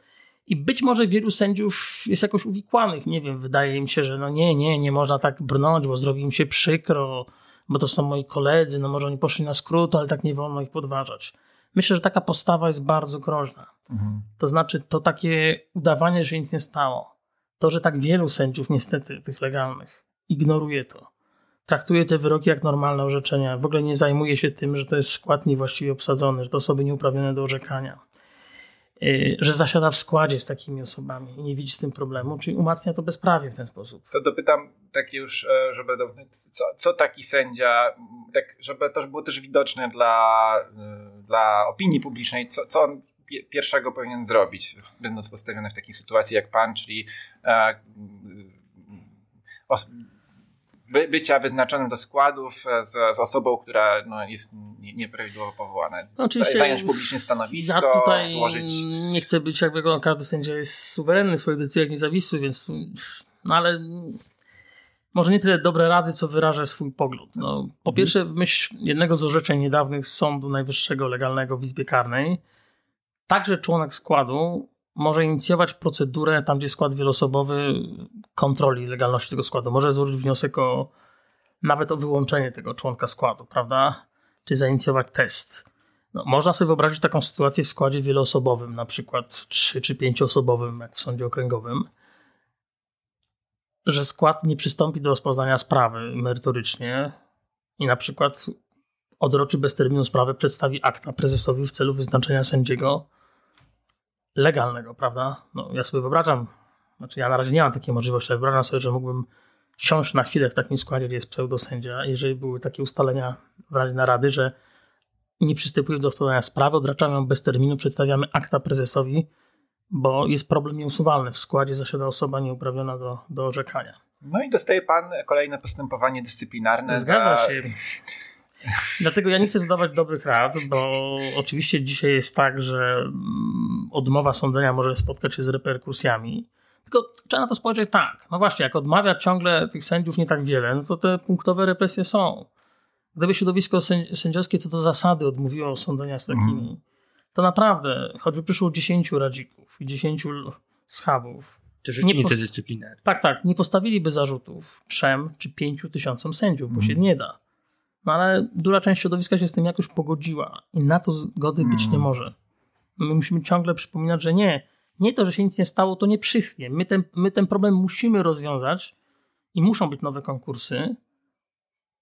I być może wielu sędziów jest jakoś uwikłanych. Nie wiem, wydaje im się, że no nie, nie, nie można tak brnąć, bo zrobi im się przykro, bo to są moi koledzy, no może oni poszli na skrót, ale tak nie wolno ich podważać. Myślę, że taka postawa jest bardzo groźna. Mhm. To znaczy, to takie udawanie, że nic nie stało. To, że tak wielu sędziów, niestety, tych legalnych, ignoruje to. Traktuje te wyroki jak normalne orzeczenia. W ogóle nie zajmuje się tym, że to jest skład niewłaściwie obsadzony, że to osoby nieuprawnione do orzekania Y, że zasiada w składzie z takimi osobami i nie widzi z tym problemu, czyli umacnia to bezprawie w ten sposób. To dopytam tak już, e, żeby co, co taki sędzia, tak żeby to było też widoczne dla, e, dla opinii publicznej, co, co on pierwszego powinien zrobić, będąc postawiony w takiej sytuacji jak pan, czyli e, by, bycia wyznaczonym do składów z, z osobą, która no, jest nieprawidłowo powołana. No, oczywiście Zająć publicznie stanowisko, ja tutaj złożyć... nie chcę być jakby każdy sędzia jest suwerenny w swoich decyzjach, niezawisły, więc no ale może nie tyle dobre rady, co wyrażę swój pogląd. No, po mhm. pierwsze, w myśl jednego z orzeczeń niedawnych z Sądu Najwyższego Legalnego w Izbie Karnej, także członek składu może inicjować procedurę tam, gdzie skład wielosobowy kontroli legalności tego składu. Może złożyć wniosek o nawet o wyłączenie tego członka składu, prawda? Czy zainicjować test. No, można sobie wyobrazić taką sytuację w składzie wieloosobowym, na przykład 3 czy 5 osobowym, jak w sądzie okręgowym, że skład nie przystąpi do rozpoznania sprawy merytorycznie i na przykład odroczy bez terminu sprawę, przedstawi akta prezesowi w celu wyznaczenia sędziego legalnego, prawda? No, ja sobie wyobrażam, znaczy ja na razie nie mam takiej możliwości, ale wyobrażam sobie, że mógłbym siąść na chwilę w takim składzie, gdzie jest pseudosędzia, jeżeli były takie ustalenia w Radzie Narady, że nie przystępuje do rozpoznania sprawy, odraczamy ją bez terminu, przedstawiamy akta prezesowi, bo jest problem nieusuwalny. W składzie zasiada osoba nieuprawniona do, do orzekania. No i dostaje pan kolejne postępowanie dyscyplinarne. Zgadza za... się. Dlatego ja nie chcę dodawać dobrych rad, bo oczywiście dzisiaj jest tak, że mm, odmowa sądzenia może spotkać się z reperkusjami. Tylko trzeba na to spojrzeć tak. No właśnie, jak odmawia ciągle tych sędziów nie tak wiele, no to te punktowe represje są. Gdyby środowisko sędziowskie co do zasady odmówiło sądzenia z takimi, mm. to naprawdę, choćby przyszło 10 radzików i 10 schabów. To rzecznicy dyscyplinarni. Tak, tak. Nie postawiliby zarzutów trzem czy pięciu tysiącom sędziów, bo mm. się nie da. No ale duża część środowiska się z tym jakoś pogodziła i na to zgody być nie mm. może. My musimy ciągle przypominać, że nie, nie to, że się nic nie stało, to nie przyschnie. My ten, my ten problem musimy rozwiązać i muszą być nowe konkursy.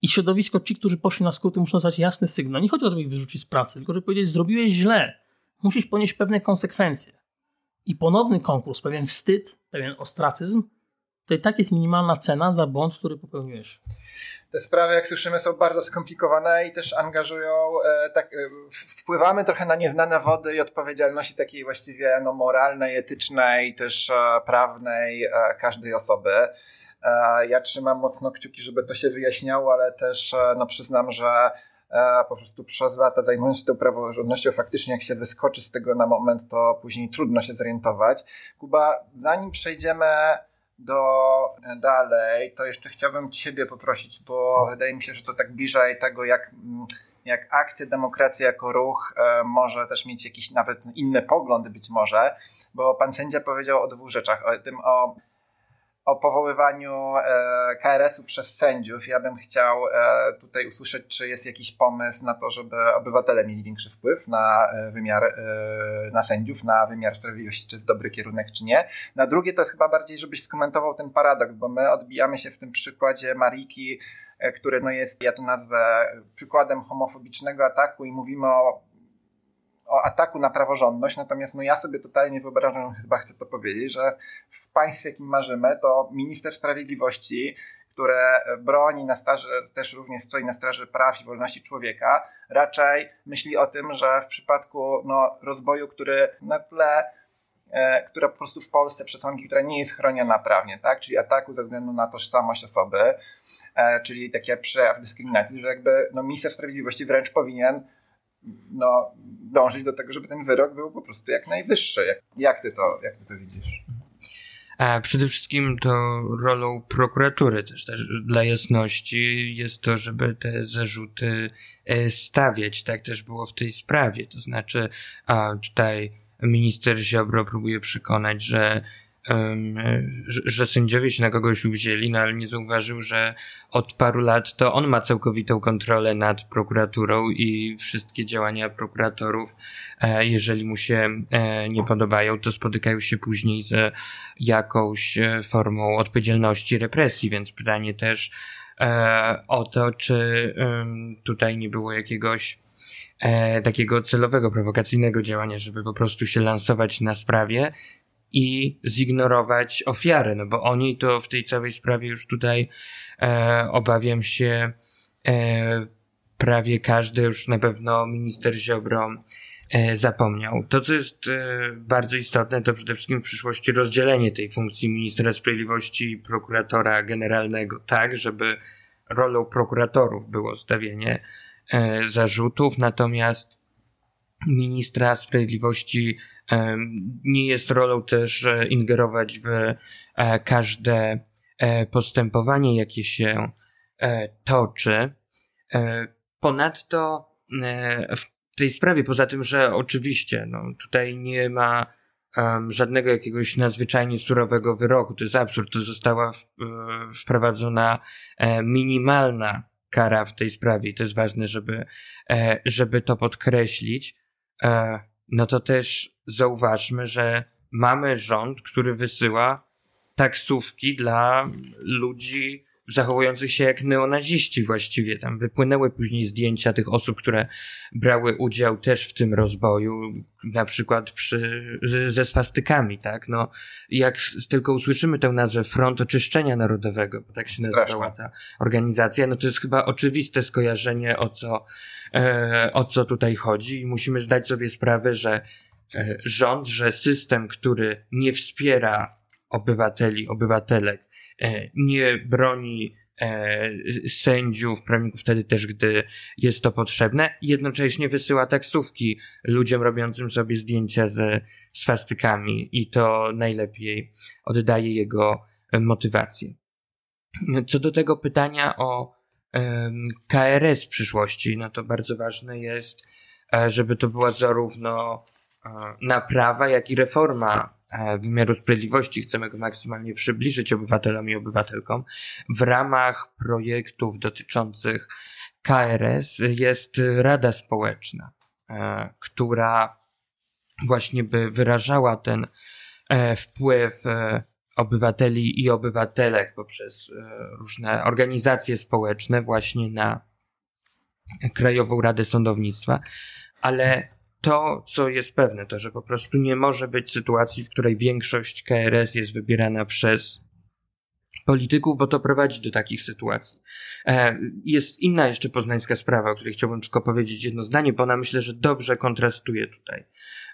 I środowisko, ci, którzy poszli na skróty, muszą dać jasny sygnał. Nie chodzi o to, żeby ich wyrzucić z pracy, tylko żeby powiedzieć, zrobiłeś źle. musisz ponieść pewne konsekwencje. I ponowny konkurs, pewien wstyd, pewien ostracyzm, to i tak jest minimalna cena za błąd, który popełniłeś. Te sprawy, jak słyszymy, są bardzo skomplikowane i też angażują, e, tak, e, wpływamy trochę na nieznane wody i odpowiedzialności takiej właściwie no, moralnej, etycznej, też e, prawnej e, każdej osoby. E, ja trzymam mocno kciuki, żeby to się wyjaśniało, ale też e, no, przyznam, że po prostu przez lata zajmując się tą praworządnością, faktycznie jak się wyskoczy z tego na moment, to później trudno się zorientować. Kuba, zanim przejdziemy do dalej, to jeszcze chciałbym Ciebie poprosić, bo wydaje mi się, że to tak bliżej tego, jak, jak akcja demokracji jako ruch e, może też mieć jakiś nawet inny pogląd być może, bo Pan sędzia powiedział o dwóch rzeczach, o tym o o powoływaniu e, KRS-u przez sędziów. Ja bym chciał e, tutaj usłyszeć, czy jest jakiś pomysł na to, żeby obywatele mieli większy wpływ na e, wymiar, na sędziów, na wymiar sprawiedliwości, czy jest dobry kierunek, czy nie. Na drugie to jest chyba bardziej, żebyś skomentował ten paradoks, bo my odbijamy się w tym przykładzie Mariki, który no jest, ja to nazwę, przykładem homofobicznego ataku i mówimy o o ataku na praworządność, natomiast no ja sobie totalnie wyobrażam, chyba chcę to powiedzieć, że w państwie, jakim marzymy, to minister sprawiedliwości, które broni na straży, też również stoi na straży praw i wolności człowieka, raczej myśli o tym, że w przypadku no, rozboju, który na tle e, która po prostu w Polsce przesłanki, która nie jest chroniona prawnie, tak? czyli ataku ze względu na tożsamość osoby, e, czyli takie przejaw dyskryminacji, że jakby no, minister sprawiedliwości wręcz powinien no, dążyć do tego, żeby ten wyrok był po prostu jak najwyższy. Jak, jak, ty, to, jak ty to widzisz? A przede wszystkim to rolą prokuratury też, też dla jasności jest to, żeby te zarzuty e, stawiać. Tak też było w tej sprawie. To znaczy, a tutaj minister Ziobro próbuje przekonać, że że sędziowie się na kogoś uwzięli, no ale nie zauważył, że od paru lat to on ma całkowitą kontrolę nad prokuraturą i wszystkie działania prokuratorów, e, jeżeli mu się e, nie podobają, to spotykają się później z jakąś e, formą odpowiedzialności, represji, więc pytanie też o to, czy tutaj nie było jakiegoś takiego celowego, prowokacyjnego działania, żeby po prostu się lansować na sprawie i zignorować ofiary, no bo oni to w tej całej sprawie już tutaj e, obawiam się e, prawie każdy, już na pewno minister Ziobro e, zapomniał. To, co jest e, bardzo istotne, to przede wszystkim w przyszłości rozdzielenie tej funkcji ministra sprawiedliwości i prokuratora generalnego, tak, żeby rolą prokuratorów było stawienie e, zarzutów, natomiast ministra sprawiedliwości nie jest rolą też ingerować w e, każde e, postępowanie, jakie się e, toczy. Ponadto w tej sprawie, poza tym, że oczywiście no, tutaj nie ma żadnego jakiegoś nadzwyczajnie surowego wyroku, to jest absurd, to została wprowadzona minimalna kara w tej sprawie i to jest ważne, żeby, żeby to podkreślić no to też zauważmy, że mamy rząd, który wysyła taksówki dla ludzi zachowujących się jak neonaziści właściwie. Tam wypłynęły później zdjęcia tych osób, które brały udział też w tym rozboju, na przykład przy, ze swastykami, tak? No, jak tylko usłyszymy tę nazwę Front Oczyszczenia Narodowego, bo tak się nazywała ta organizacja, no to jest chyba oczywiste skojarzenie o co, e, o co tutaj chodzi i musimy zdać sobie sprawę, że e, rząd, że system, który nie wspiera obywateli, obywatelek, nie broni e, sędziów, prawników wtedy też, gdy jest to potrzebne. Jednocześnie wysyła taksówki ludziom robiącym sobie zdjęcia ze swastykami i to najlepiej oddaje jego motywację. Co do tego pytania o KRS w przyszłości, no to bardzo ważne jest, e, żeby to była zarówno naprawa, jak i reforma E, wymiaru sprawiedliwości, chcemy go maksymalnie przybliżyć obywatelom i obywatelkom. W ramach projektów dotyczących KRS jest Rada Społeczna, e, która właśnie by wyrażała ten e, wpływ obywateli i obywatelek poprzez różne organizacje społeczne właśnie na Krajową Radę Sądownictwa, ale to, co jest pewne, to, że po prostu nie może być sytuacji, w której większość KRS jest wybierana przez polityków, bo to prowadzi do takich sytuacji. E, jest inna jeszcze poznańska sprawa, o której chciałbym tylko powiedzieć jedno zdanie, bo ona myślę, że dobrze kontrastuje tutaj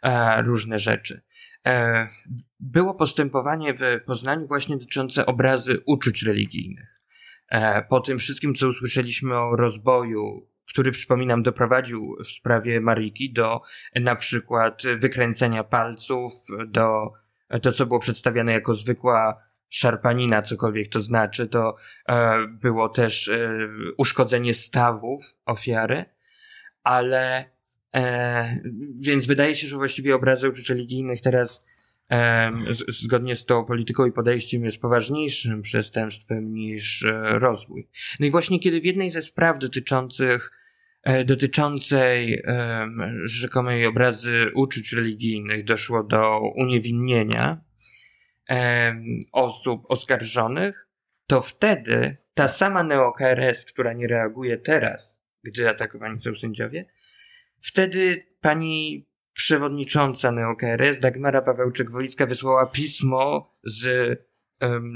e, różne rzeczy. E, było postępowanie w Poznaniu właśnie dotyczące obrazy uczuć religijnych. Po tym wszystkim, co usłyszeliśmy o rozboju, który przypominam doprowadził w sprawie Mariki do na przykład wykręcenia palców, do to, co było przedstawiane jako zwykła szarpanina, cokolwiek to znaczy, to e, było też e, uszkodzenie stawów ofiary, ale e, więc wydaje się, że właściwie obrazy uczuć religijnych teraz e, z, zgodnie z tą polityką i podejściem jest poważniejszym przestępstwem niż e, rozwój. No i właśnie kiedy w jednej ze spraw dotyczących dotyczącej rzekomej obrazy uczuć religijnych doszło do uniewinnienia osób oskarżonych, to wtedy ta sama neo-KRS, która nie reaguje teraz, gdy atakowani są sędziowie, wtedy pani przewodnicząca neo-KRS, Dagmara Pawełczyk-Wolicka, wysłała pismo z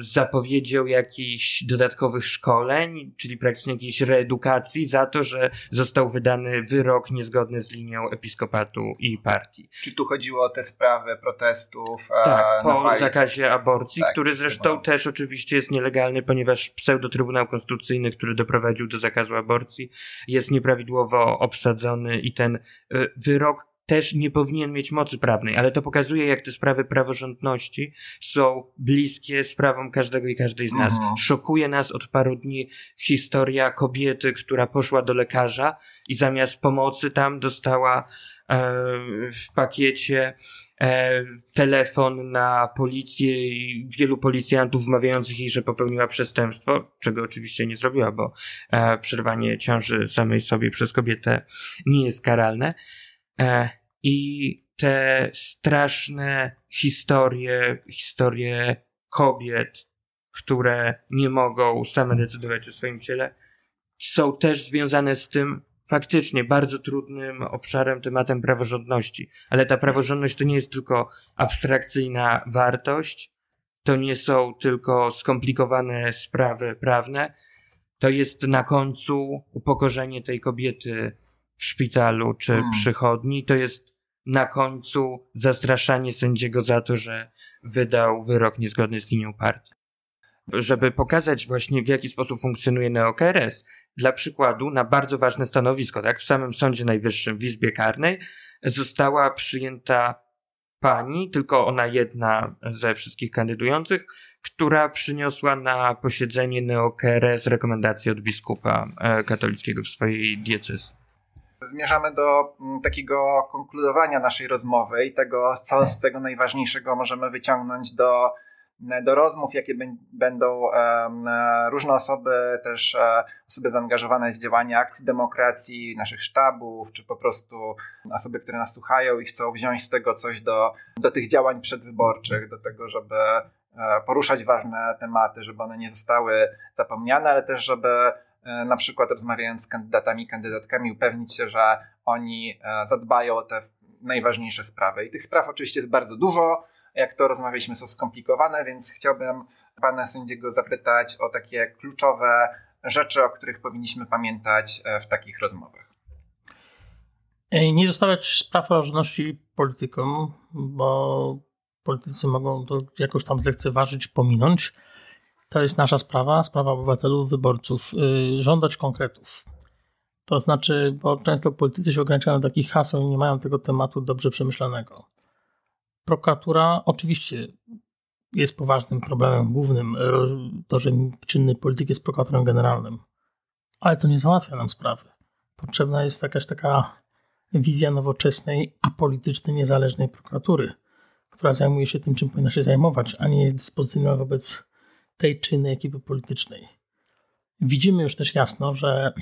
z zapowiedzią jakichś dodatkowych szkoleń, czyli praktycznie jakiejś reedukacji za to, że został wydany wyrok niezgodny z linią episkopatu i partii. Czy tu chodziło o te sprawy protestów? Tak, po fali... zakazie aborcji, tak, który zresztą no. też oczywiście jest nielegalny, ponieważ pseudo-trybunał konstytucyjny, który doprowadził do zakazu aborcji, jest nieprawidłowo obsadzony i ten y, wyrok też nie powinien mieć mocy prawnej, ale to pokazuje, jak te sprawy praworządności są bliskie sprawom każdego i każdej z nas. Mhm. Szokuje nas od paru dni historia kobiety, która poszła do lekarza i zamiast pomocy tam dostała e, w pakiecie e, telefon na policję i wielu policjantów wmawiających jej, że popełniła przestępstwo, czego oczywiście nie zrobiła, bo e, przerwanie ciąży samej sobie przez kobietę nie jest karalne. E, I te straszne historie, historie kobiet, które nie mogą same decydować o swoim ciele, są też związane z tym faktycznie bardzo trudnym obszarem, tematem praworządności. Ale ta praworządność to nie jest tylko abstrakcyjna wartość, to nie są tylko skomplikowane sprawy prawne, to jest na końcu upokorzenie tej kobiety w szpitalu czy hmm. przychodni, to jest na końcu zastraszanie sędziego za to, że wydał wyrok niezgodny z linią partii. Żeby pokazać właśnie w jaki sposób funkcjonuje NeoKRS, dla przykładu na bardzo ważne stanowisko, tak, w samym Sądzie Najwyższym w Izbie Karnej została przyjęta pani, tylko ona jedna ze wszystkich kandydujących, która przyniosła na posiedzenie NeoKRS rekomendacje od biskupa e, katolickiego w swojej diecezji zmierzamy do mm, takiego konkludowania naszej rozmowy i tego, co z tego najważniejszego możemy wyciągnąć do, do rozmów, jakie będą um, różne osoby, też um, osoby zaangażowane w działania akcji demokracji, naszych sztabów, czy po prostu osoby, które nas słuchają i chcą wziąć z tego coś do, do tych działań przedwyborczych, do tego, żeby e, poruszać ważne tematy, żeby one nie zostały zapomniane, ale też, żeby E, na przykład rozmawiając z kandydatami, kandydatkami, upewnić się, że oni e, zadbają o te najważniejsze sprawy. I tych spraw oczywiście jest bardzo dużo. Jak to rozmawialiśmy, są skomplikowane, więc chciałbym pana sędziego zapytać o takie kluczowe rzeczy, o których powinniśmy pamiętać e, w takich rozmowach. Nie zostawiać spraw praworządności politykom, bo politycy mogą to jakoś tam zlekceważyć, pominąć to jest nasza sprawa, sprawa obywatelów, wyborców, yy, żądać konkretów. To znaczy, bo często politycy się ograniczają do takich haseł i nie mają tego tematu dobrze przemyślanego. Prokuratura oczywiście jest poważnym problemem głównym, to, że czynny polityk jest prokuratorem generalnym, ale to nie załatwia nam sprawy. Potrzebna jest jakaś taka wizja nowoczesnej, apolitycznej, niezależnej prokuratury, która zajmuje się tym, czym powinna się zajmować, a nie dyspozycyjna wobec tej czy innej ekipy politycznej. Widzimy już też jasno, że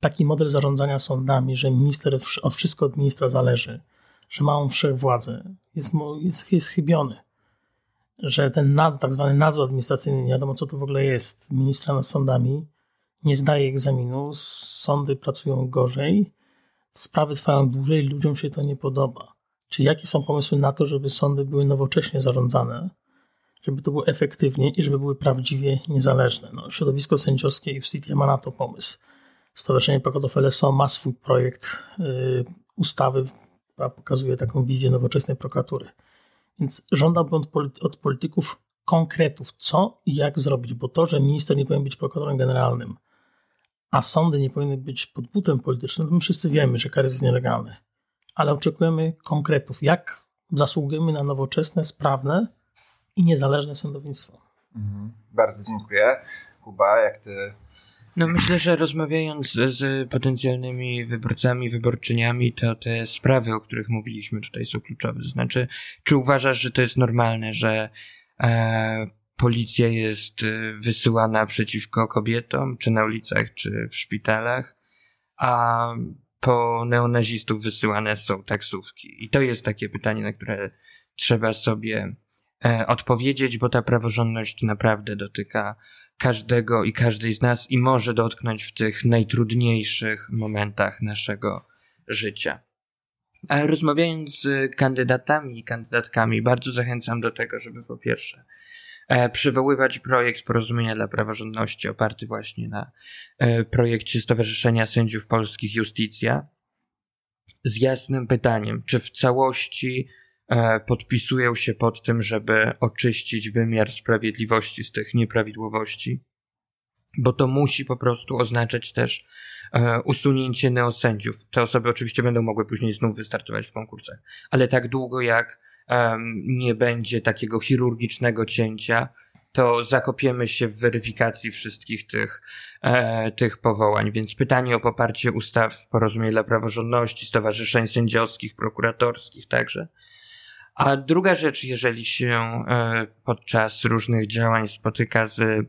taki model zarządzania sądami, że minister od wszystko od ministra zależy, że ma on wszechwładzę, jest, jest, jest chybiony. Że ten nad, tak zwany nadzór administracyjny, nie wiadomo co to w ogóle jest, ministra nad sądami, nie zdaje egzaminu, sądy pracują gorzej, sprawy trwają dłużej, ludziom się to nie podoba. Czy jakie są pomysły na to, żeby sądy były nowocześnie zarządzane, żeby to było efektywnie i żeby były prawdziwie niezależne? No, środowisko sędziowskie Justitia ma na to pomysł. Stowarzyszenie Prokotów LSO ma swój projekt yy, ustawy, która pokazuje taką wizję nowoczesnej prokuratury. Więc żądałbym od, od polityków konkretów, co i jak zrobić, bo to, że minister nie powinien być prokuratorem generalnym, a sądy nie powinny być pod butem politycznym, to my wszyscy wiemy, że kar jest nielegalny. Ale oczekujemy konkretów, jak zasługujemy na nowoczesne, sprawne i niezależne sądownictwo. Mhm. Bardzo dziękuję. Kuba, jak ty no myślę, że rozmawiając z potencjalnymi wyborcami, wyborczyniami, to te sprawy, o których mówiliśmy tutaj są kluczowe. To znaczy, czy uważasz, że to jest normalne, że e, policja jest e, wysyłana przeciwko kobietom, czy na ulicach, czy w szpitalach, a po neonazistów wysyłane są taksówki? I to jest takie pytanie, na które trzeba sobie odpowiedzieć, bo ta praworządność naprawdę dotyka każdego i każdej z nas i może dotknąć w tych najtrudniejszych momentach naszego życia. Ale rozmawiając z kandydatami i kandydatkami, bardzo zachęcam do tego, żeby po pierwsze e, przywoływać projekt Porozumienia dla Praworządności oparty właśnie na e, projekcie Stowarzyszenia Sędziów Polskich Justicja z jasnym pytaniem, czy w całości E, podpisują się pod tym, żeby oczyścić wymiar sprawiedliwości z tych nieprawidłowości, bo to musi po prostu oznaczać też e, usunięcie neosędziów. Te osoby oczywiście będą mogły później znów wystartować w konkursach, ale tak długo jak nie będzie takiego chirurgicznego cięcia, to zakopiemy się w weryfikacji wszystkich tych, e, tych powołań. Więc pytanie o poparcie ustaw porozumień dla praworządności, stowarzyszeń sędziowskich, prokuratorskich także a druga rzecz, jeżeli się e, podczas różnych działań spotyka z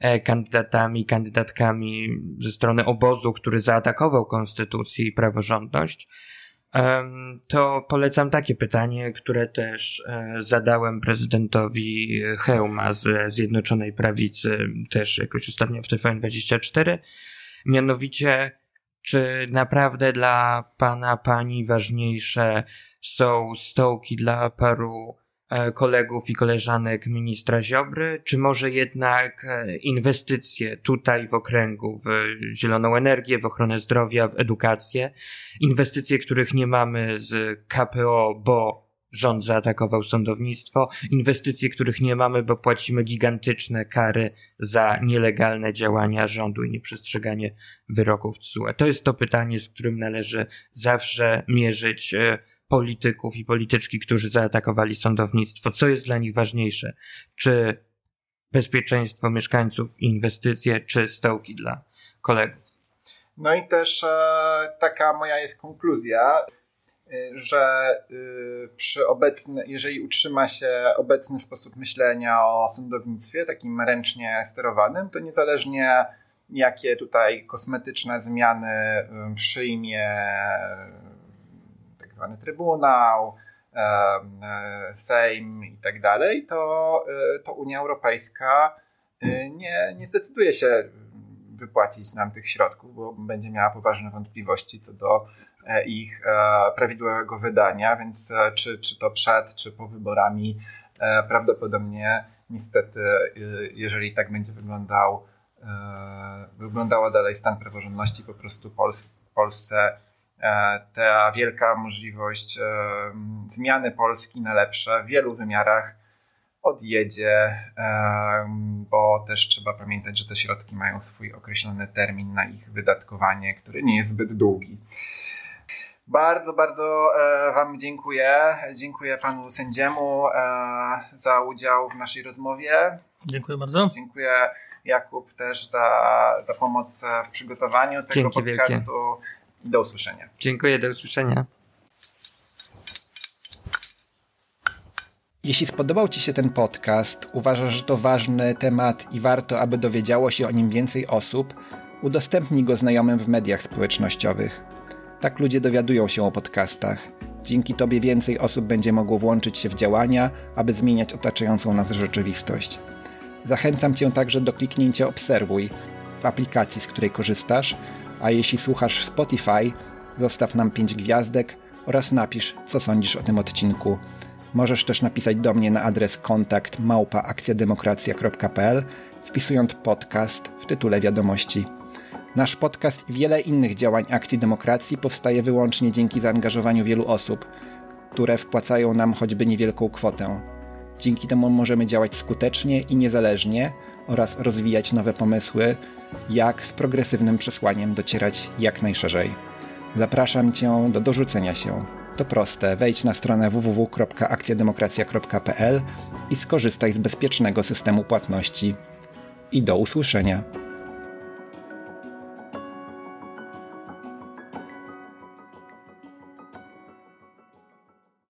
e, kandydatami, kandydatkami ze strony obozu, który zaatakował konstytucję i praworządność, to polecam takie pytanie, które też e, zadałem prezydentowi Heuma z Zjednoczonej Prawicy, też jakoś ostatnio w TVN24. Mianowicie, czy naprawdę dla pana, pani ważniejsze są stołki dla paru e, kolegów i koleżanek ministra Ziobry, czy może jednak e, inwestycje tutaj w okręgu, w zieloną energię, w ochronę zdrowia, w edukację, inwestycje, których nie mamy z KPO, bo rząd zaatakował sądownictwo, inwestycje, których nie mamy, bo płacimy gigantyczne kary za nielegalne działania rządu i nieprzestrzeganie wyroków TSUE. To jest to pytanie, z którym należy zawsze mierzyć e, polityków i polityczki, którzy zaatakowali sądownictwo. Co jest dla nich ważniejsze? Czy bezpieczeństwo mieszkańców inwestycje, czy stołki dla kolegów? No i też e, taka moja jest konkluzja, e, że e, przy obecny, jeżeli utrzyma się obecny sposób myślenia o sądownictwie, takim ręcznie sterowanym, to niezależnie jakie tutaj kosmetyczne zmiany przyjmie zwany Trybunał, e, Sejm i tak dalej, to, e, to Unia Europejska e, nie, nie zdecyduje się wypłacić nam tych środków, bo będzie miała poważne wątpliwości co do ich prawidłowego wydania, więc czy, czy to przed, czy po wyborami prawdopodobnie niestety, jeżeli tak będzie wyglądał, wyglądała dalej stan praworządności, po prostu w Polsce ta wielka możliwość e, zmiany Polski na lepsze w wielu wymiarach odjedzie, e, bo też trzeba pamiętać, że te środki mają swój określony termin na ich wydatkowanie, który nie jest zbyt długi. Bardzo, bardzo Wam dziękuję. Dziękuję Panu sędziemu za udział w naszej rozmowie. Dziękuję bardzo. Dziękuję Jakub też za, za pomoc w przygotowaniu tego Dzięki podcastu. Wielkie. Do usłyszenia. Dziękuję, do usłyszenia. Jeśli spodobał Ci się ten podcast, uważasz, że to ważny temat i warto, aby dowiedziało się o nim więcej osób, udostępnij go znajomym w mediach społecznościowych. Tak ludzie dowiadują się o podcastach. Dzięki Tobie więcej osób będzie mogło włączyć się w działania, aby zmieniać otaczającą nas rzeczywistość. Zachęcam Cię także do kliknięcia Obserwuj w aplikacji, z której korzystasz, a jeśli słuchasz w Spotify, zostaw nam 5 gwiazdek oraz napisz, co sądzisz o tym odcinku. Możesz też napisać do mnie na adres kontakt małpaakcjademokracja.pl wpisując podcast w tytule wiadomości. Nasz podcast i wiele innych działań Akcji Demokracji powstaje wyłącznie dzięki zaangażowaniu wielu osób, które wpłacają nam choćby niewielką kwotę. Dzięki temu możemy działać skutecznie i niezależnie oraz rozwijać nowe pomysły, jak z progresywnym przesłaniem docierać jak najszerzej. Zapraszam Cię do dorzucenia się. To proste, wejdź na stronę www.akcjademokracja.pl i skorzystaj z bezpiecznego systemu płatności. I do usłyszenia.